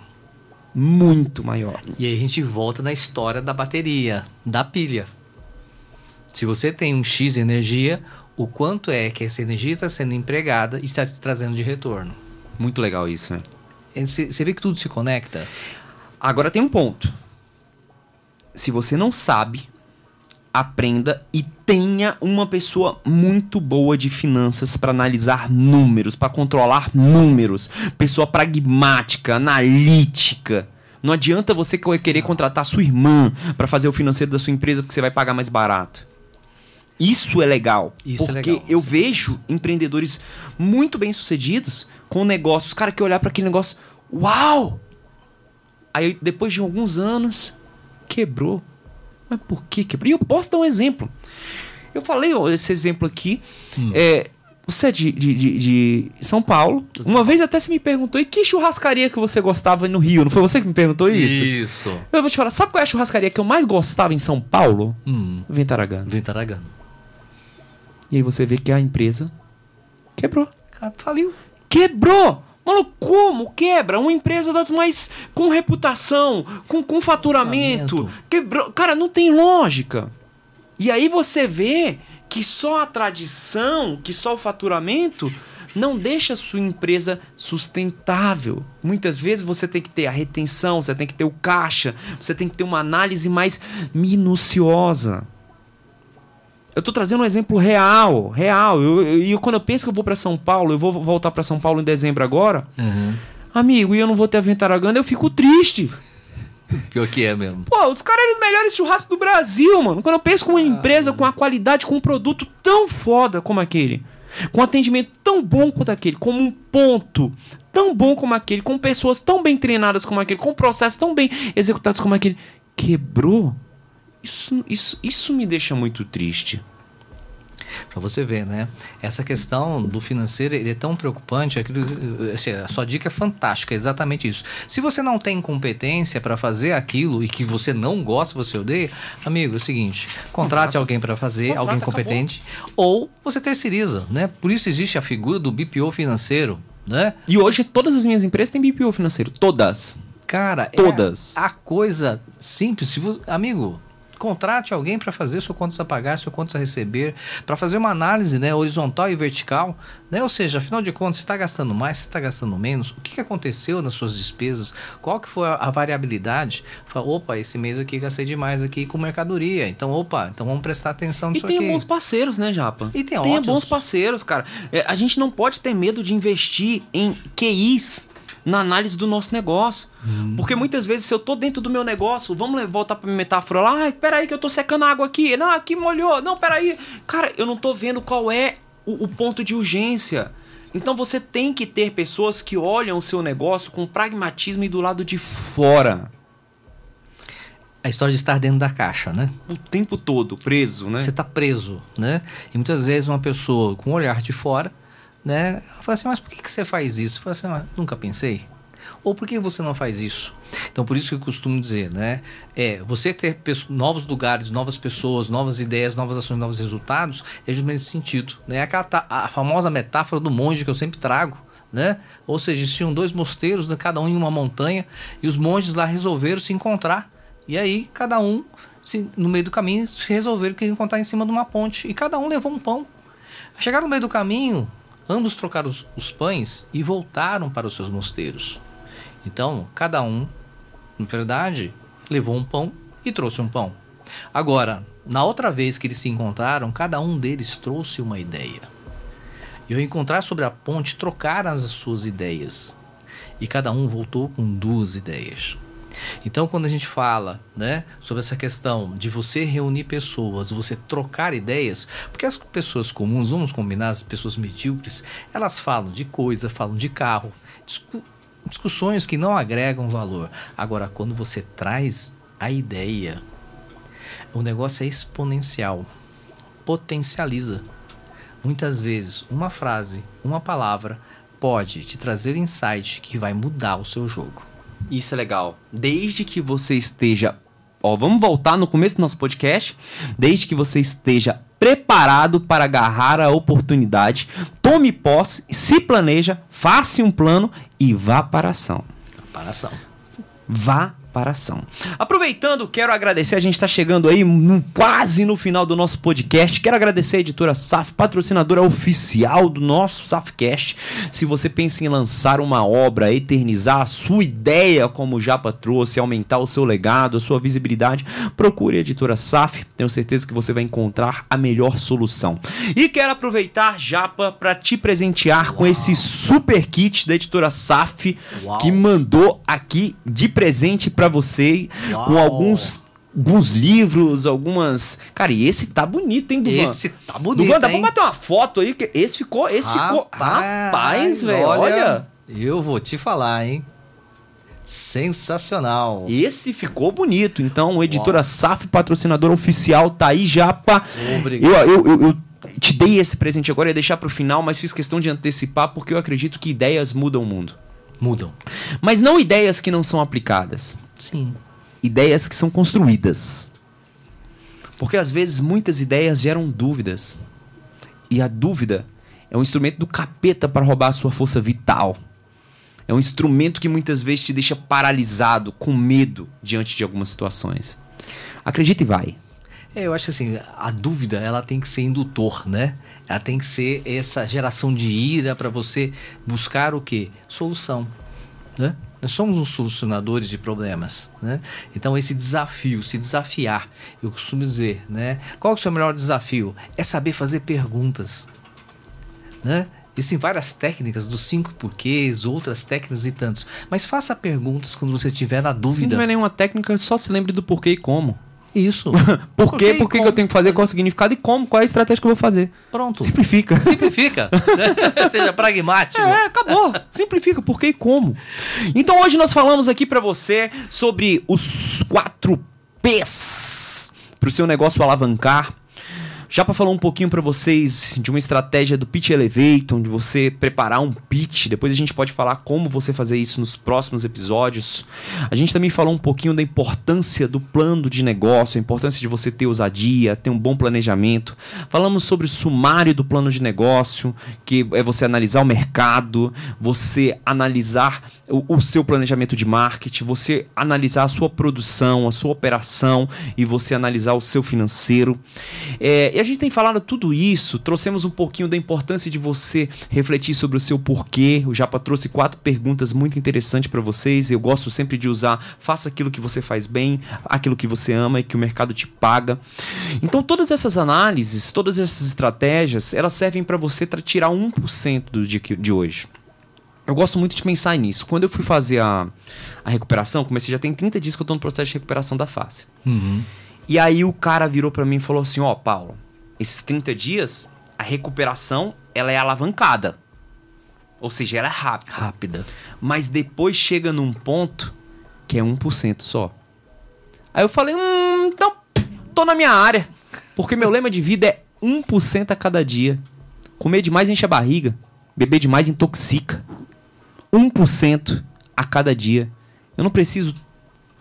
Speaker 1: muito maior.
Speaker 2: E aí a gente volta na história da bateria, da pilha. Se você tem um X de energia, o quanto é que essa energia está sendo empregada e está te trazendo de retorno.
Speaker 1: Muito legal isso, né?
Speaker 2: Você vê que tudo se conecta?
Speaker 1: Agora tem um ponto. Se você não sabe, aprenda e tenha uma pessoa muito boa de finanças para analisar números, para controlar números, pessoa pragmática, analítica. Não adianta você querer contratar sua irmã para fazer o financeiro da sua empresa porque você vai pagar mais barato. Isso é legal. Isso é porque é legal. eu vejo empreendedores muito bem sucedidos com negócios, cara que olhar para aquele negócio, uau! Aí depois de alguns anos quebrou mas por que quebrou? E eu posso dar um exemplo. Eu falei ó, esse exemplo aqui. Hum. É, você é de, de, de, de, São Paulo. Uma vez até você me perguntou, e que churrascaria que você gostava no Rio? Não foi você que me perguntou isso?
Speaker 2: Isso.
Speaker 1: Eu vou te falar, sabe qual é a churrascaria que eu mais gostava em São Paulo?
Speaker 2: Hum.
Speaker 1: Ventaragano.
Speaker 2: Ventaragano.
Speaker 1: E aí você vê que a empresa quebrou.
Speaker 2: Faliu.
Speaker 1: Quebrou! Mano, como quebra? Uma empresa das mais. com reputação, com, com faturamento. Quebrou. Cara, não tem lógica. E aí você vê que só a tradição, que só o faturamento não deixa a sua empresa sustentável. Muitas vezes você tem que ter a retenção, você tem que ter o caixa, você tem que ter uma análise mais minuciosa. Eu tô trazendo um exemplo real, real. E eu, eu, eu, quando eu penso que eu vou para São Paulo, eu vou voltar para São Paulo em dezembro agora,
Speaker 2: uhum.
Speaker 1: amigo, e eu não vou ter a Ventaragana, eu fico triste.
Speaker 2: Pior que é mesmo.
Speaker 1: Pô, os caras eram os melhores churrascos do Brasil, mano. Quando eu penso com uma ah, empresa com a qualidade, com um produto tão foda como aquele, com um atendimento tão bom quanto aquele, como um ponto tão bom como aquele, com pessoas tão bem treinadas como aquele, com processos tão bem executados como aquele, quebrou. Isso, isso, isso me deixa muito triste.
Speaker 2: Para você ver, né? Essa questão do financeiro ele é tão preocupante. Aquilo, assim, a sua dica é fantástica, é exatamente isso. Se você não tem competência para fazer aquilo e que você não gosta, você odeia, amigo, é o seguinte: contrate alguém para fazer, Contrata, alguém competente, acabou. ou você terceiriza, né? Por isso existe a figura do BPO financeiro, né?
Speaker 1: E hoje todas as minhas empresas têm BPO financeiro, todas.
Speaker 2: Cara,
Speaker 1: todas.
Speaker 2: É a coisa simples. Se você, amigo, contrate alguém para fazer seu contas a pagar, seu contas a receber, para fazer uma análise né, horizontal e vertical. Né? Ou seja, afinal de contas, você está gastando mais, você está gastando menos, o que, aconteceu nas suas despesas, qual que foi a, variabilidade. Fala, opa, esse mês aqui gastei demais aqui com mercadoria. Então, opa, então vamos prestar atenção nisso
Speaker 1: aqui.
Speaker 2: E tem
Speaker 1: bons parceiros, né, Japa?
Speaker 2: E tem
Speaker 1: Tenha bons parceiros, cara. É, a gente não pode ter medo de investir em QIs na análise do nosso negócio. Hum. Porque muitas vezes, se eu tô dentro do meu negócio, vamos voltar pra minha metáfora lá, ah, peraí que eu tô secando água aqui, não, aqui molhou, não, peraí. Cara, eu não tô vendo qual é o, o ponto de urgência. Então você tem que ter pessoas que olham o seu negócio com pragmatismo e do lado de fora.
Speaker 2: A história de estar dentro da caixa, né?
Speaker 1: O tempo todo, preso, né?
Speaker 2: Você está preso, né? E muitas vezes uma pessoa com um olhar de fora né? Eu falei assim, mas por que, que você faz isso? Eu falei assim, nunca pensei. Ou por que você não faz isso? Então, por isso que eu costumo dizer, né? É, você ter novos lugares, novas pessoas, novas ideias, novas ações, novos resultados, é justamente nesse sentido. Né? Aquela, a famosa metáfora do monge que eu sempre trago, né? Ou seja, existiam dois mosteiros, né? cada um em uma montanha, e os monges lá resolveram se encontrar. E aí, cada um, se, no meio do caminho, se resolveram que encontrar em cima de uma ponte. E cada um levou um pão. Chegaram no meio do caminho, Ambos trocaram os, os pães e voltaram para os seus mosteiros. Então, cada um, na verdade, levou um pão e trouxe um pão. Agora, na outra vez que eles se encontraram, cada um deles trouxe uma ideia. E ao encontrar sobre a ponte, trocaram as suas ideias. E cada um voltou com duas ideias. Então, quando a gente fala né, sobre essa questão de você reunir pessoas, você trocar ideias, porque as pessoas comuns, vamos combinar, as pessoas medíocres, elas falam de coisa, falam de carro, discu discussões que não agregam valor. Agora, quando você traz a ideia, o negócio é exponencial, potencializa. Muitas vezes, uma frase, uma palavra pode te trazer insight que vai mudar o seu jogo.
Speaker 1: Isso é legal. Desde que você esteja. Ó, vamos voltar no começo do nosso podcast. Desde que você esteja preparado para agarrar a oportunidade, tome posse, se planeja, faça um plano e vá para a ação.
Speaker 2: Para a ação.
Speaker 1: Vá para ação. Aproveitando, quero agradecer, a gente está chegando aí no, quase no final do nosso podcast. Quero agradecer a editora SAF, patrocinadora oficial do nosso SAFcast. Se você pensa em lançar uma obra, eternizar a sua ideia, como o Japa trouxe, aumentar o seu legado, a sua visibilidade, procure a editora SAF. Tenho certeza que você vai encontrar a melhor solução. E quero aproveitar, Japa, para te presentear Uau. com esse super kit da editora SAF Uau. que mandou aqui de presente para você Uau. com alguns alguns livros, algumas. Cara, e esse tá bonito, hein, Duvan?
Speaker 2: Esse tá bonito.
Speaker 1: Duvan, dá pra bater uma foto aí? que Esse ficou. Esse rapaz, ficou. Rapaz, velho, olha, olha.
Speaker 2: Eu vou te falar, hein? Sensacional.
Speaker 1: Esse ficou bonito. Então, editora Uau. SAF, patrocinador oficial, tá aí já pra. Obrigado. Eu, eu, eu, eu te dei esse presente agora, ia deixar pro final, mas fiz questão de antecipar porque eu acredito que ideias mudam o mundo.
Speaker 2: Mudam.
Speaker 1: Mas não ideias que não são aplicadas.
Speaker 2: Sim.
Speaker 1: Ideias que são construídas. Porque às vezes muitas ideias geram dúvidas. E a dúvida é um instrumento do capeta para roubar a sua força vital. É um instrumento que muitas vezes te deixa paralisado, com medo diante de algumas situações. Acredita e vai.
Speaker 2: É, eu acho que assim, a dúvida ela tem que ser indutor, né? Ela tem que ser essa geração de ira para você buscar o quê? Solução, né? Nós somos os solucionadores de problemas, né? Então esse desafio, se desafiar, eu costumo dizer, né? Qual é o seu melhor desafio? É saber fazer perguntas, né? Existem várias técnicas dos cinco porquês, outras técnicas e tantos. Mas faça perguntas quando você estiver na dúvida. Se
Speaker 1: não é nenhuma técnica, só se lembre do porquê e como.
Speaker 2: Isso.
Speaker 1: Por, quê? Por que, que eu tenho que fazer? Qual o significado e como? Qual é a estratégia que eu vou fazer?
Speaker 2: Pronto.
Speaker 1: Simplifica.
Speaker 2: Simplifica. Seja pragmático.
Speaker 1: É, acabou. Simplifica. Por que e como? Então hoje nós falamos aqui para você sobre os quatro P's para o seu negócio alavancar já para falar um pouquinho para vocês de uma estratégia do Pitch Elevator, de você preparar um pitch, depois a gente pode falar como você fazer isso nos próximos episódios. A gente também falou um pouquinho da importância do plano de negócio, a importância de você ter ousadia, ter um bom planejamento. Falamos sobre o sumário do plano de negócio, que é você analisar o mercado, você analisar o, o seu planejamento de marketing, você analisar a sua produção, a sua operação e você analisar o seu financeiro. É, e a gente tem falado tudo isso, trouxemos um pouquinho da importância de você refletir sobre o seu porquê. O Japa trouxe quatro perguntas muito interessantes para vocês. Eu gosto sempre de usar: faça aquilo que você faz bem, aquilo que você ama e que o mercado te paga. Então, todas essas análises, todas essas estratégias, elas servem para você tirar 1% do dia de hoje. Eu gosto muito de pensar nisso. Quando eu fui fazer a, a recuperação, comecei já tem 30 dias que eu estou no processo de recuperação da face.
Speaker 2: Uhum.
Speaker 1: E aí o cara virou para mim e falou assim: Ó, oh, Paulo, esses 30 dias, a recuperação ela é alavancada. Ou seja, ela é rápida.
Speaker 2: Rápida.
Speaker 1: Mas depois chega num ponto que é 1% só. Aí eu falei, hum, então tô na minha área. Porque meu lema de vida é 1% a cada dia. Comer demais enche a barriga. Beber demais intoxica. 1% a cada dia. Eu não preciso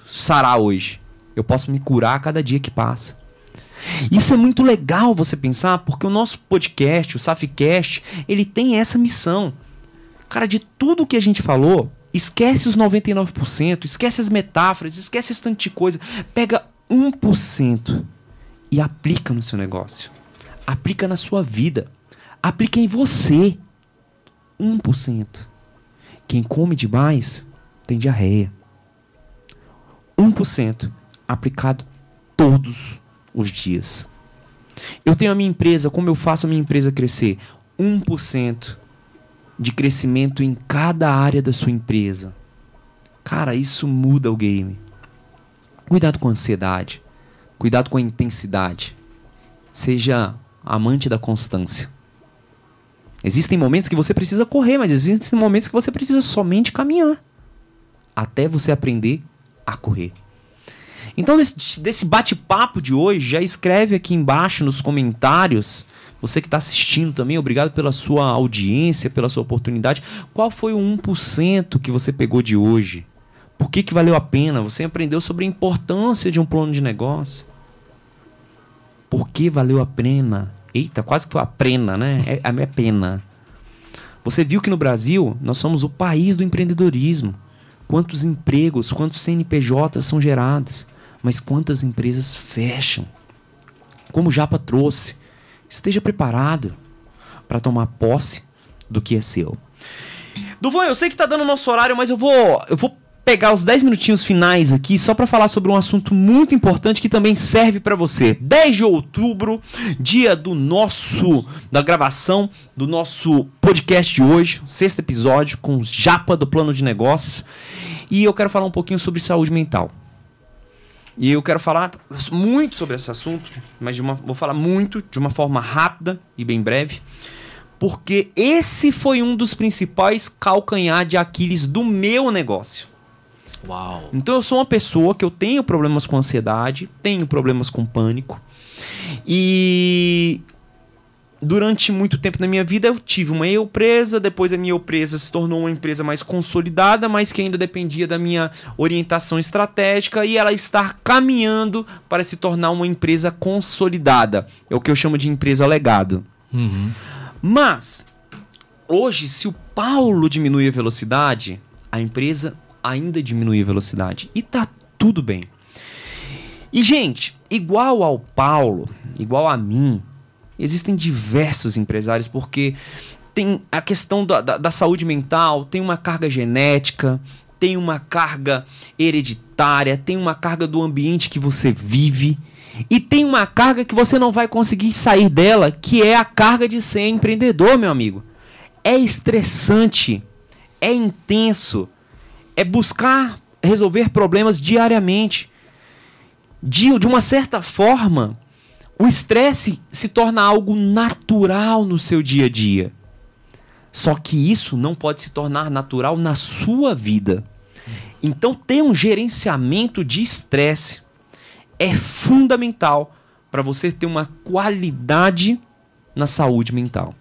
Speaker 1: sarar hoje. Eu posso me curar a cada dia que passa. Isso é muito legal você pensar, porque o nosso podcast, o Safcast, ele tem essa missão. Cara, de tudo que a gente falou, esquece os 99%, esquece as metáforas, esquece esse tanto de coisa. Pega 1% e aplica no seu negócio. Aplica na sua vida. Aplica em você. 1%. Quem come demais tem diarreia. 1% aplicado todos os dias. Eu tenho a minha empresa, como eu faço a minha empresa crescer? 1% de crescimento em cada área da sua empresa. Cara, isso muda o game. Cuidado com a ansiedade. Cuidado com a intensidade. Seja amante da constância. Existem momentos que você precisa correr, mas existem momentos que você precisa somente caminhar. Até você aprender a correr. Então, desse, desse bate-papo de hoje, já escreve aqui embaixo nos comentários. Você que está assistindo também, obrigado pela sua audiência, pela sua oportunidade. Qual foi o 1% que você pegou de hoje? Por que, que valeu a pena? Você aprendeu sobre a importância de um plano de negócio. Por que valeu a pena? Eita, quase que foi a pena, né? É a minha pena. Você viu que no Brasil nós somos o país do empreendedorismo. quantos empregos, quantos CNPJs são gerados, mas quantas empresas fecham. Como o Japa trouxe, esteja preparado para tomar posse do que é seu. Duvan, eu sei que tá dando nosso horário, mas eu vou, eu vou pegar os 10 minutinhos finais aqui só para falar sobre um assunto muito importante que também serve para você. 10 de outubro, dia do nosso da gravação do nosso podcast de hoje, sexto episódio com os Japa do Plano de Negócios, e eu quero falar um pouquinho sobre saúde mental. E eu quero falar muito sobre esse assunto, mas uma, vou falar muito de uma forma rápida e bem breve, porque esse foi um dos principais calcanhar de Aquiles do meu negócio.
Speaker 2: Uau.
Speaker 1: Então eu sou uma pessoa que eu tenho problemas com ansiedade, tenho problemas com pânico. E durante muito tempo na minha vida eu tive uma empresa, depois a minha empresa se tornou uma empresa mais consolidada, mas que ainda dependia da minha orientação estratégica e ela está caminhando para se tornar uma empresa consolidada. É o que eu chamo de empresa legado.
Speaker 2: Uhum.
Speaker 1: Mas hoje, se o Paulo diminui a velocidade, a empresa ainda diminui a velocidade e tá tudo bem. E gente, igual ao Paulo, igual a mim, Existem diversos empresários porque tem a questão da, da, da saúde mental, tem uma carga genética, tem uma carga hereditária, tem uma carga do ambiente que você vive e tem uma carga que você não vai conseguir sair dela, que é a carga de ser empreendedor, meu amigo. É estressante, é intenso, é buscar resolver problemas diariamente. De, de uma certa forma, o estresse se torna algo natural no seu dia a dia. Só que isso não pode se tornar natural na sua vida. Então, ter um gerenciamento de estresse é fundamental para você ter uma qualidade na saúde mental.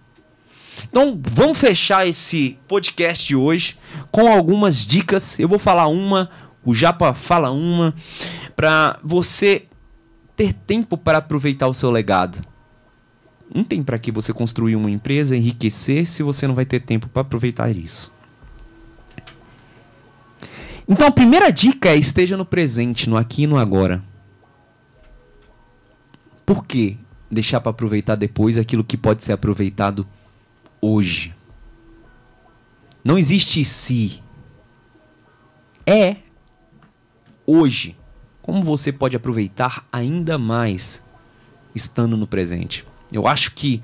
Speaker 1: Então, vamos fechar esse podcast de hoje com algumas dicas. Eu vou falar uma, o Japa fala uma, para você ter tempo para aproveitar o seu legado. Não tem para que você construir uma empresa, enriquecer, se você não vai ter tempo para aproveitar isso. Então a primeira dica é esteja no presente, no aqui e no agora. Por que deixar para aproveitar depois aquilo que pode ser aproveitado hoje? Não existe se. É hoje como você pode aproveitar ainda mais estando no presente. Eu acho que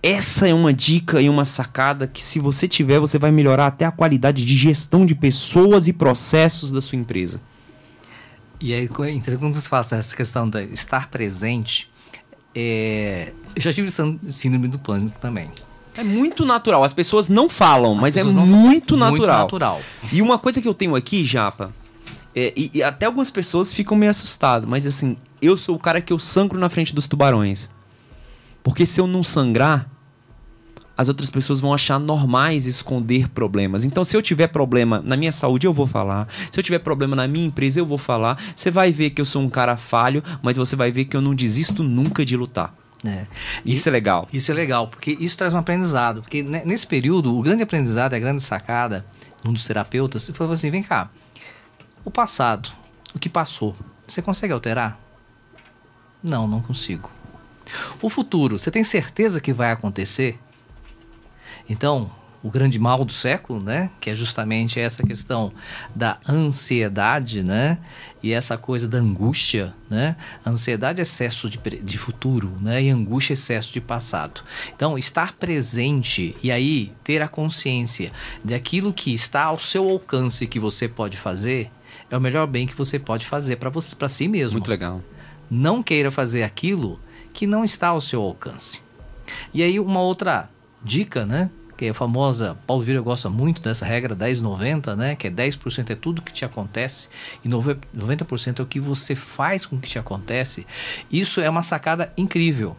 Speaker 1: essa é uma dica e uma sacada que, se você tiver, você vai melhorar até a qualidade de gestão de pessoas e processos da sua empresa.
Speaker 2: E aí, quando você fala essa questão de estar presente, é... eu já tive síndrome do pânico também.
Speaker 1: É muito natural. As pessoas não falam, As mas é muito, muito natural. muito natural. E uma coisa que eu tenho aqui, Japa, é, e, e, até algumas pessoas ficam meio assustadas, mas assim, eu sou o cara que eu sangro na frente dos tubarões. Porque se eu não sangrar, as outras pessoas vão achar normais esconder problemas. Então, se eu tiver problema na minha saúde, eu vou falar. Se eu tiver problema na minha empresa, eu vou falar. Você vai ver que eu sou um cara falho, mas você vai ver que eu não desisto nunca de lutar.
Speaker 2: É.
Speaker 1: Isso e, é legal.
Speaker 2: Isso é legal, porque isso traz um aprendizado. Porque nesse período, o grande aprendizado, a grande sacada, um dos terapeutas, foi assim: vem cá, o passado, o que passou, você consegue alterar? Não, não consigo. O futuro, você tem certeza que vai acontecer? Então, o grande mal do século, né? Que é justamente essa questão da ansiedade, né? E essa coisa da angústia, né? Ansiedade é excesso de, de futuro, né? E angústia é excesso de passado. Então, estar presente e aí ter a consciência daquilo que está ao seu alcance que você pode fazer é o melhor bem que você pode fazer para você, para si mesmo.
Speaker 1: Muito legal.
Speaker 2: Não queira fazer aquilo que não está ao seu alcance. E aí uma outra dica, né? Que é a famosa, Paulo Vieira gosta muito dessa regra 10-90, né? Que é 10% é tudo que te acontece e 90% é o que você faz com que te acontece. Isso é uma sacada incrível.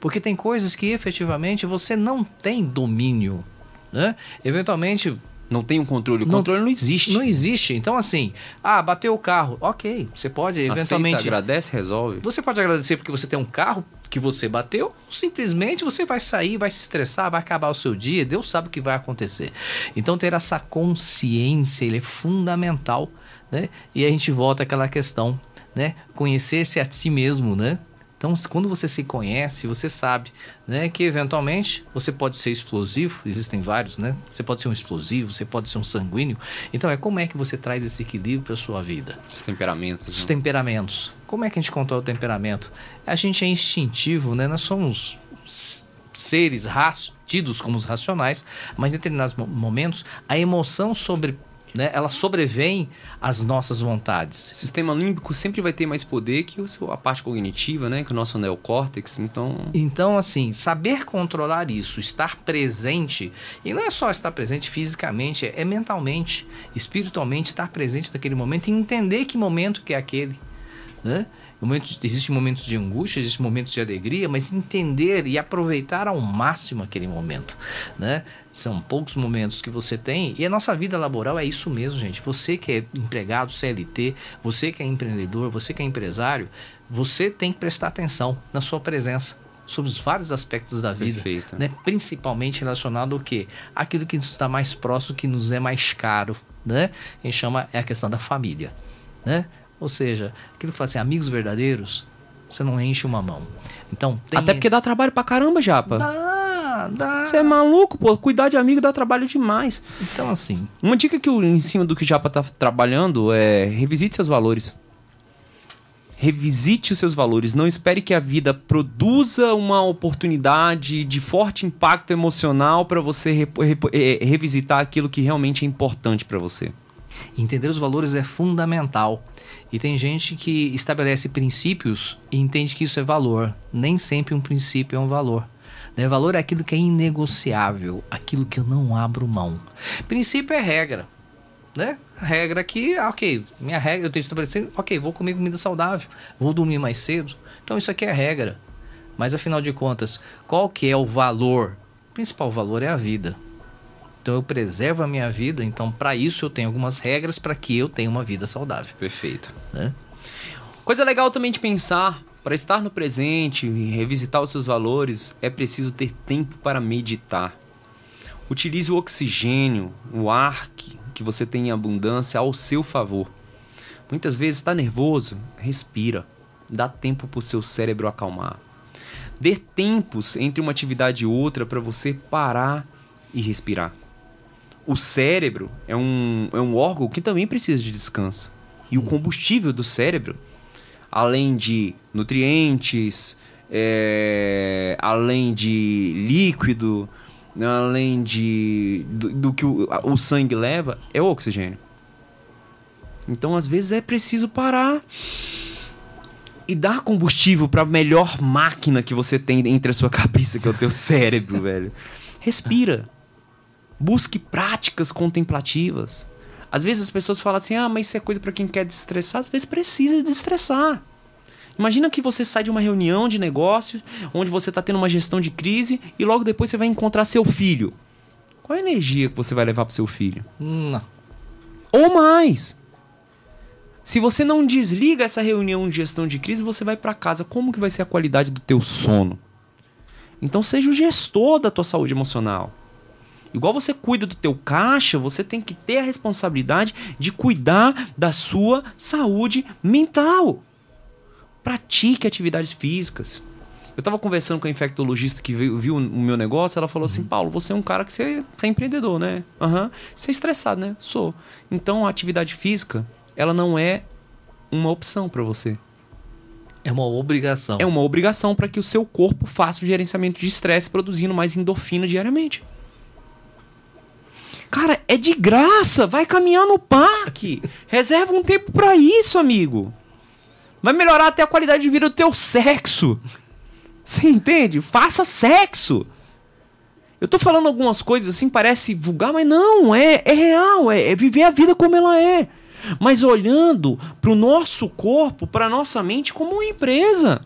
Speaker 2: Porque tem coisas que efetivamente você não tem domínio, né? Eventualmente
Speaker 1: Não tem um controle. O não, controle não existe.
Speaker 2: Não existe. Então, assim, ah, bateu o carro. Ok, você pode eventualmente.
Speaker 1: Aceita, agradece, resolve.
Speaker 2: Você pode agradecer porque você tem um carro que você bateu, ou simplesmente você vai sair, vai se estressar, vai acabar o seu dia, Deus sabe o que vai acontecer. Então, ter essa consciência ele é fundamental. Né? E a gente volta àquela questão, né? Conhecer-se a si mesmo, né? Então, quando você se conhece, você sabe, né, que eventualmente você pode ser explosivo, existem vários, né? Você pode ser um explosivo, você pode ser um sanguíneo. Então, é como é que você traz esse equilíbrio para sua vida?
Speaker 1: Os temperamentos.
Speaker 2: Os né? temperamentos. Como é que a gente controla o temperamento? A gente é instintivo, né? Nós somos seres tidos como os racionais, mas em determinados momentos a emoção sobre né? Ela sobrevém às nossas vontades.
Speaker 1: O sistema límbico sempre vai ter mais poder que a parte cognitiva, né? Que o nosso neocórtex, então...
Speaker 2: Então, assim, saber controlar isso, estar presente, e não é só estar presente fisicamente, é mentalmente, espiritualmente, estar presente naquele momento e entender que momento que é aquele, né? Momentos, existem momentos de angústia, existem momentos de alegria, mas entender e aproveitar ao máximo aquele momento, né? São poucos momentos que você tem e a nossa vida laboral é isso mesmo, gente. Você que é empregado, CLT, você que é empreendedor, você que é empresário, você tem que prestar atenção na sua presença sobre os vários aspectos da vida, Perfeito. né? Principalmente relacionado ao que? Aquilo que nos está mais próximo, que nos é mais caro, né? A gente chama é a questão da família, né? Ou seja, aquilo que fala assim, amigos verdadeiros, você não enche uma mão. Então,
Speaker 1: tem... Até porque dá trabalho pra caramba, Japa.
Speaker 2: Dá, dá.
Speaker 1: Você é maluco, pô. Cuidar de amigo dá trabalho demais.
Speaker 2: Então, assim.
Speaker 1: Uma dica que eu, em cima do que o Japa tá trabalhando é revisite seus valores. Revisite os seus valores. Não espere que a vida produza uma oportunidade de forte impacto emocional para você re re é, revisitar aquilo que realmente é importante para você.
Speaker 2: Entender os valores é fundamental. E tem gente que estabelece princípios e entende que isso é valor. Nem sempre um princípio é um valor. Né? Valor é aquilo que é inegociável, aquilo que eu não abro mão. Princípio é regra. Né? Regra que, ah, ok, minha regra, eu tenho estabelecido, ok, vou comer comida saudável, vou dormir mais cedo. Então isso aqui é regra. Mas afinal de contas, qual que é o valor? O principal valor é a vida. Então eu preservo a minha vida, então para isso eu tenho algumas regras para que eu tenha uma vida saudável.
Speaker 1: Perfeito. Né? Coisa legal também de pensar, para estar no presente e revisitar os seus valores, é preciso ter tempo para meditar. Utilize o oxigêno, o ar que, que você tem em abundância ao seu favor. Muitas vezes está nervoso, respira. Dá tempo para o seu cérebro acalmar. Dê tempos entre uma atividade e outra para você parar e respirar o cérebro é um, é um órgão que também precisa de descanso. E o combustível do cérebro, além de nutrientes, é, além de líquido, além de do, do que o, o, sangue leva, é o oxigênio. Então, às vezes, é preciso parar e dar combustível para a melhor máquina que você tem entre a sua cabeça, que é o teu cérebro, velho. Respira. Busque práticas contemplativas. Às vezes as pessoas falam assim: ah, mas isso é coisa para quem quer desestressar. Às vezes precisa desestressar. Imagina que você sai de uma reunião de negócios, onde você está tendo uma gestão de crise, e logo depois você vai encontrar seu filho. Qual a energia que você vai levar para seu filho?
Speaker 2: Não.
Speaker 1: Ou mais. Se você não desliga essa reunião de gestão de crise, você vai para casa. Como que vai ser a qualidade do teu sono? Então seja o gestor da tua saúde emocional. Igual você cuida do teu caixa, você tem que ter a responsabilidade de cuidar da sua saúde mental. Pratique atividades físicas. Eu estava conversando com a infectologista que viu, viu, o meu negócio, ela falou assim, uhum. Paulo, você é um cara que você, você é empreendedor, né? Uhum. Você é estressado, né? Sou. Então a atividade física, ela não é uma opção para você.
Speaker 2: É uma obrigação.
Speaker 1: É uma obrigação para que o seu corpo faça o gerenciamento de estresse, produzindo mais endorfina diariamente. Cara, é de graça. Vai caminhar no parque. Reserva um tempo para isso, amigo. Vai melhorar até a qualidade de vida do teu sexo. Você entende? Faça sexo. Eu tô falando algumas coisas assim, parece vulgar, mas não, é, é real, é, é viver a vida como ela é. Mas olhando pro nosso corpo, pra nossa mente como uma empresa.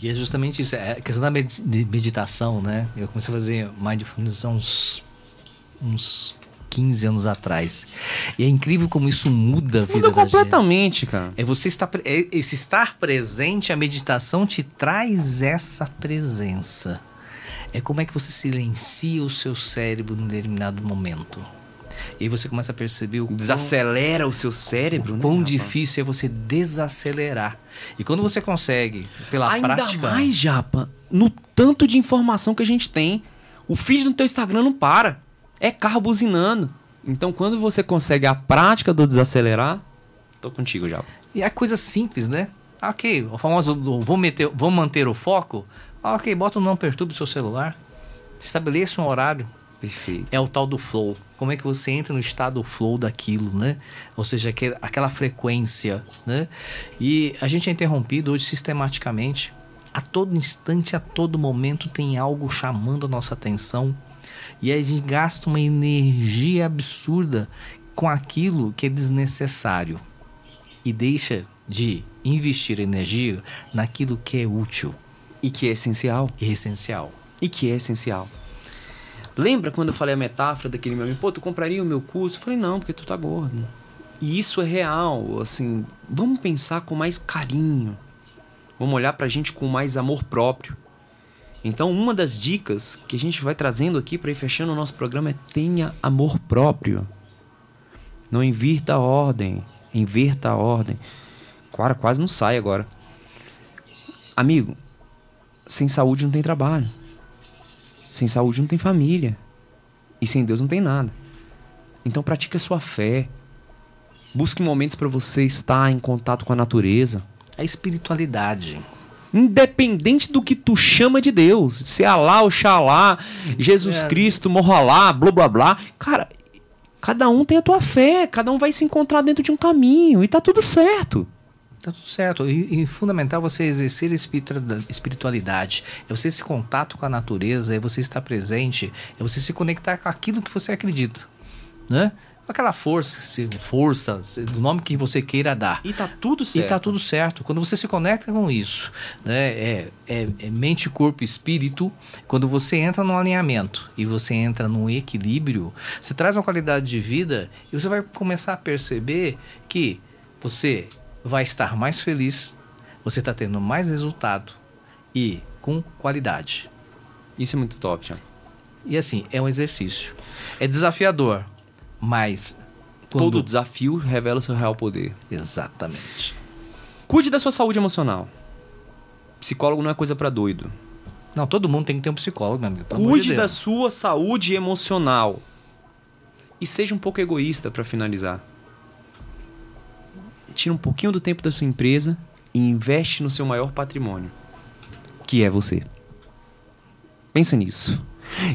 Speaker 2: E é justamente isso, é a questão da meditação, né? Eu comecei a fazer mindfulness há uns uns 15 anos atrás. E é incrível como isso muda a vida muda
Speaker 1: completamente, cara.
Speaker 2: É você estar é, esse estar presente, a meditação te traz essa presença. É como é que você silencia o seu cérebro num determinado momento. E aí você começa a perceber o
Speaker 1: quão, Desacelera o seu cérebro, o
Speaker 2: né? Quão difícil é você desacelerar. E quando você consegue, pela
Speaker 1: Ainda
Speaker 2: prática.
Speaker 1: Ainda mais, Japa, no tanto de informação que a gente tem. O feed no teu Instagram não para. É carro buzinando. Então, quando você consegue a prática do desacelerar, tô contigo, Japa.
Speaker 2: E é coisa simples, né? Ok, o famoso vou, meter, vou manter o foco. Ok, bota o não perturbe seu celular. Estabeleça um horário.
Speaker 1: Perfeito.
Speaker 2: É o tal do flow como é que você entra no estado flow daquilo, né? Ou seja, aquela frequência, né? E a gente é interrompido hoje sistematicamente. A todo instante, a todo momento tem algo chamando a nossa atenção. E a gente gasta uma energia absurda com aquilo que é desnecessário. E deixa de investir energia naquilo que é útil.
Speaker 1: E que é essencial.
Speaker 2: Que é essencial.
Speaker 1: E que é essencial. Lembra quando eu falei a metáfora daquele meu amigo? Pô, tu compraria o meu curso? Eu falei, não, porque tu tá gordo. E isso é real, assim, vamos pensar com mais carinho. Vamos olhar pra gente com mais amor próprio. Então, uma das dicas que a gente vai trazendo aqui para ir fechando o nosso programa é tenha amor próprio. Não invirta a ordem, inverta a ordem. Cara, quase não sai agora. Amigo, sem saúde não tem trabalho. Sem saúde não tem família. E sem Deus não tem nada. Então pratique a sua fé. Busque momentos para você estar em contato com a natureza.
Speaker 2: A espiritualidade.
Speaker 1: Independente do que tu chama de Deus, se é Alá, Oxalá, Jesus é. Cristo, Morralá, blá blá blá. Cara, cada um tem a tua fé, cada um vai se encontrar dentro de um caminho e tá tudo certo.
Speaker 2: Tá tudo certo. E, e fundamental você exercer a espiritualidade. É você esse contato com a natureza, é você estar presente, é você se conectar com aquilo que você acredita. Né? Aquela força, força, do nome que você queira dar.
Speaker 1: E tá tudo certo.
Speaker 2: E tá tudo certo. Quando você se conecta com isso, né, é, é, é, mente, corpo, espírito. Quando você entra num alinhamento e você entra num equilíbrio, você traz uma qualidade de vida e você vai começar a perceber que você vai estar mais feliz, você está tendo mais resultado e com qualidade.
Speaker 1: Isso é muito top, Tiago.
Speaker 2: E assim, é um exercício. É desafiador, mas.
Speaker 1: Quando... Todo desafio revela o seu real poder.
Speaker 2: Exatamente.
Speaker 1: Cuide da sua saúde emocional. Psicólogo não é coisa para doido.
Speaker 2: Não, todo mundo tem que ter um psicólogo, meu amigo.
Speaker 1: Cuide de da sua saúde emocional. E seja um pouco egoísta para finalizar tira um pouquinho do tempo da sua empresa e investe no seu maior patrimônio, que é você. Pensa nisso.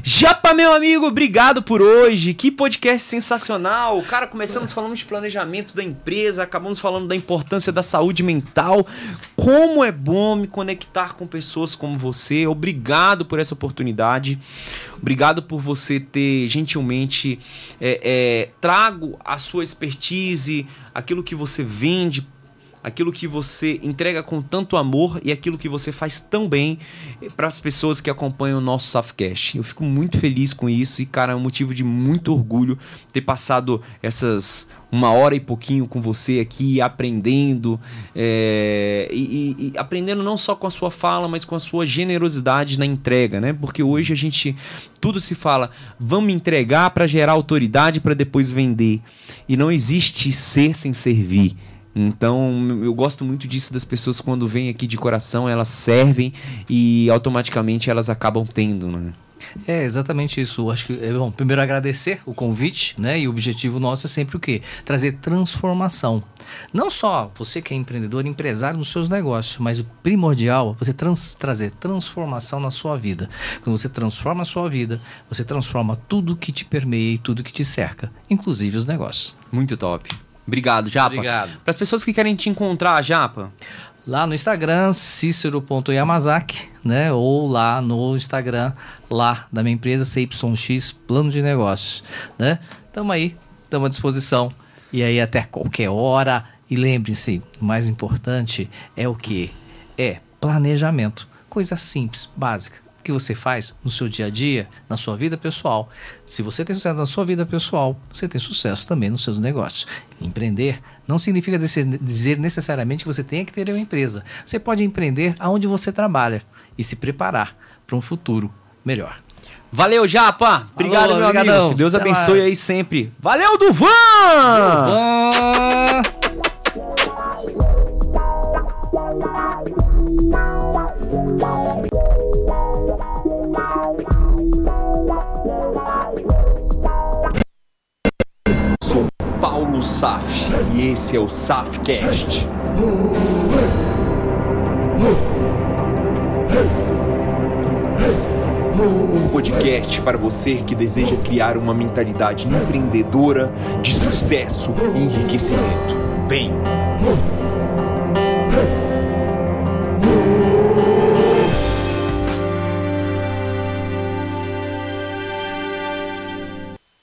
Speaker 1: Japa, meu amigo, obrigado por hoje. Que podcast sensacional. Cara, começamos falando de planejamento da empresa, acabamos falando da importância da saúde mental. Como é bom me conectar com pessoas como você. Obrigado por essa oportunidade. Obrigado por você ter gentilmente é, é, trago a sua expertise, aquilo que você vende aquilo que você entrega com tanto amor e aquilo que você faz tão bem para as pessoas que acompanham o nosso Safcast. Eu fico muito feliz com isso e, cara, é um motivo de muito orgulho ter passado essas uma hora e pouquinho com você aqui, aprendendo é, e, e, aprendendo não só com a sua fala, mas com a sua generosidade na entrega, né? Porque hoje a gente tudo se fala, vamos entregar para gerar autoridade para depois vender e não existe ser sem servir. Então, eu gosto muito disso das pessoas quando vêm aqui de coração, elas servem e automaticamente elas acabam tendo, né?
Speaker 2: É exatamente isso. Acho que é bom. Primeiro agradecer o convite, né? E o objetivo nosso é sempre o quê? Trazer transformação. Não só você que é empreendedor, empresário nos seus negócios, mas o primordial é você trans, trazer transformação na sua vida. Quando você transforma a sua vida, você transforma tudo que te permeia e tudo que te cerca, inclusive os negócios.
Speaker 1: Muito top. Obrigado, Japa.
Speaker 2: Obrigado.
Speaker 1: Para as pessoas que querem te encontrar, Japa.
Speaker 2: Lá no Instagram, cícero.yamazaki, né? Ou lá no Instagram, lá da minha empresa, CYX Plano de Negócios, né? Tamo aí, estamos à disposição. E aí até qualquer hora. E lembre-se, o mais importante é o que? É planejamento. Coisa simples, básica. Que você faz no seu dia a dia, na sua vida pessoal. Se você tem sucesso na sua vida pessoal, você tem sucesso também nos seus negócios. Empreender não significa dizer necessariamente que você tenha que ter uma empresa. Você pode empreender aonde você trabalha e se preparar para um futuro melhor.
Speaker 1: Valeu, Japa! Obrigado, Alô, meu obrigadão. amigo. Que Deus abençoe aí sempre. Valeu, Duvan! Duvan! Paulo Saf e esse é o Safcast. Um podcast para você que deseja criar uma mentalidade empreendedora de sucesso e enriquecimento. Bem.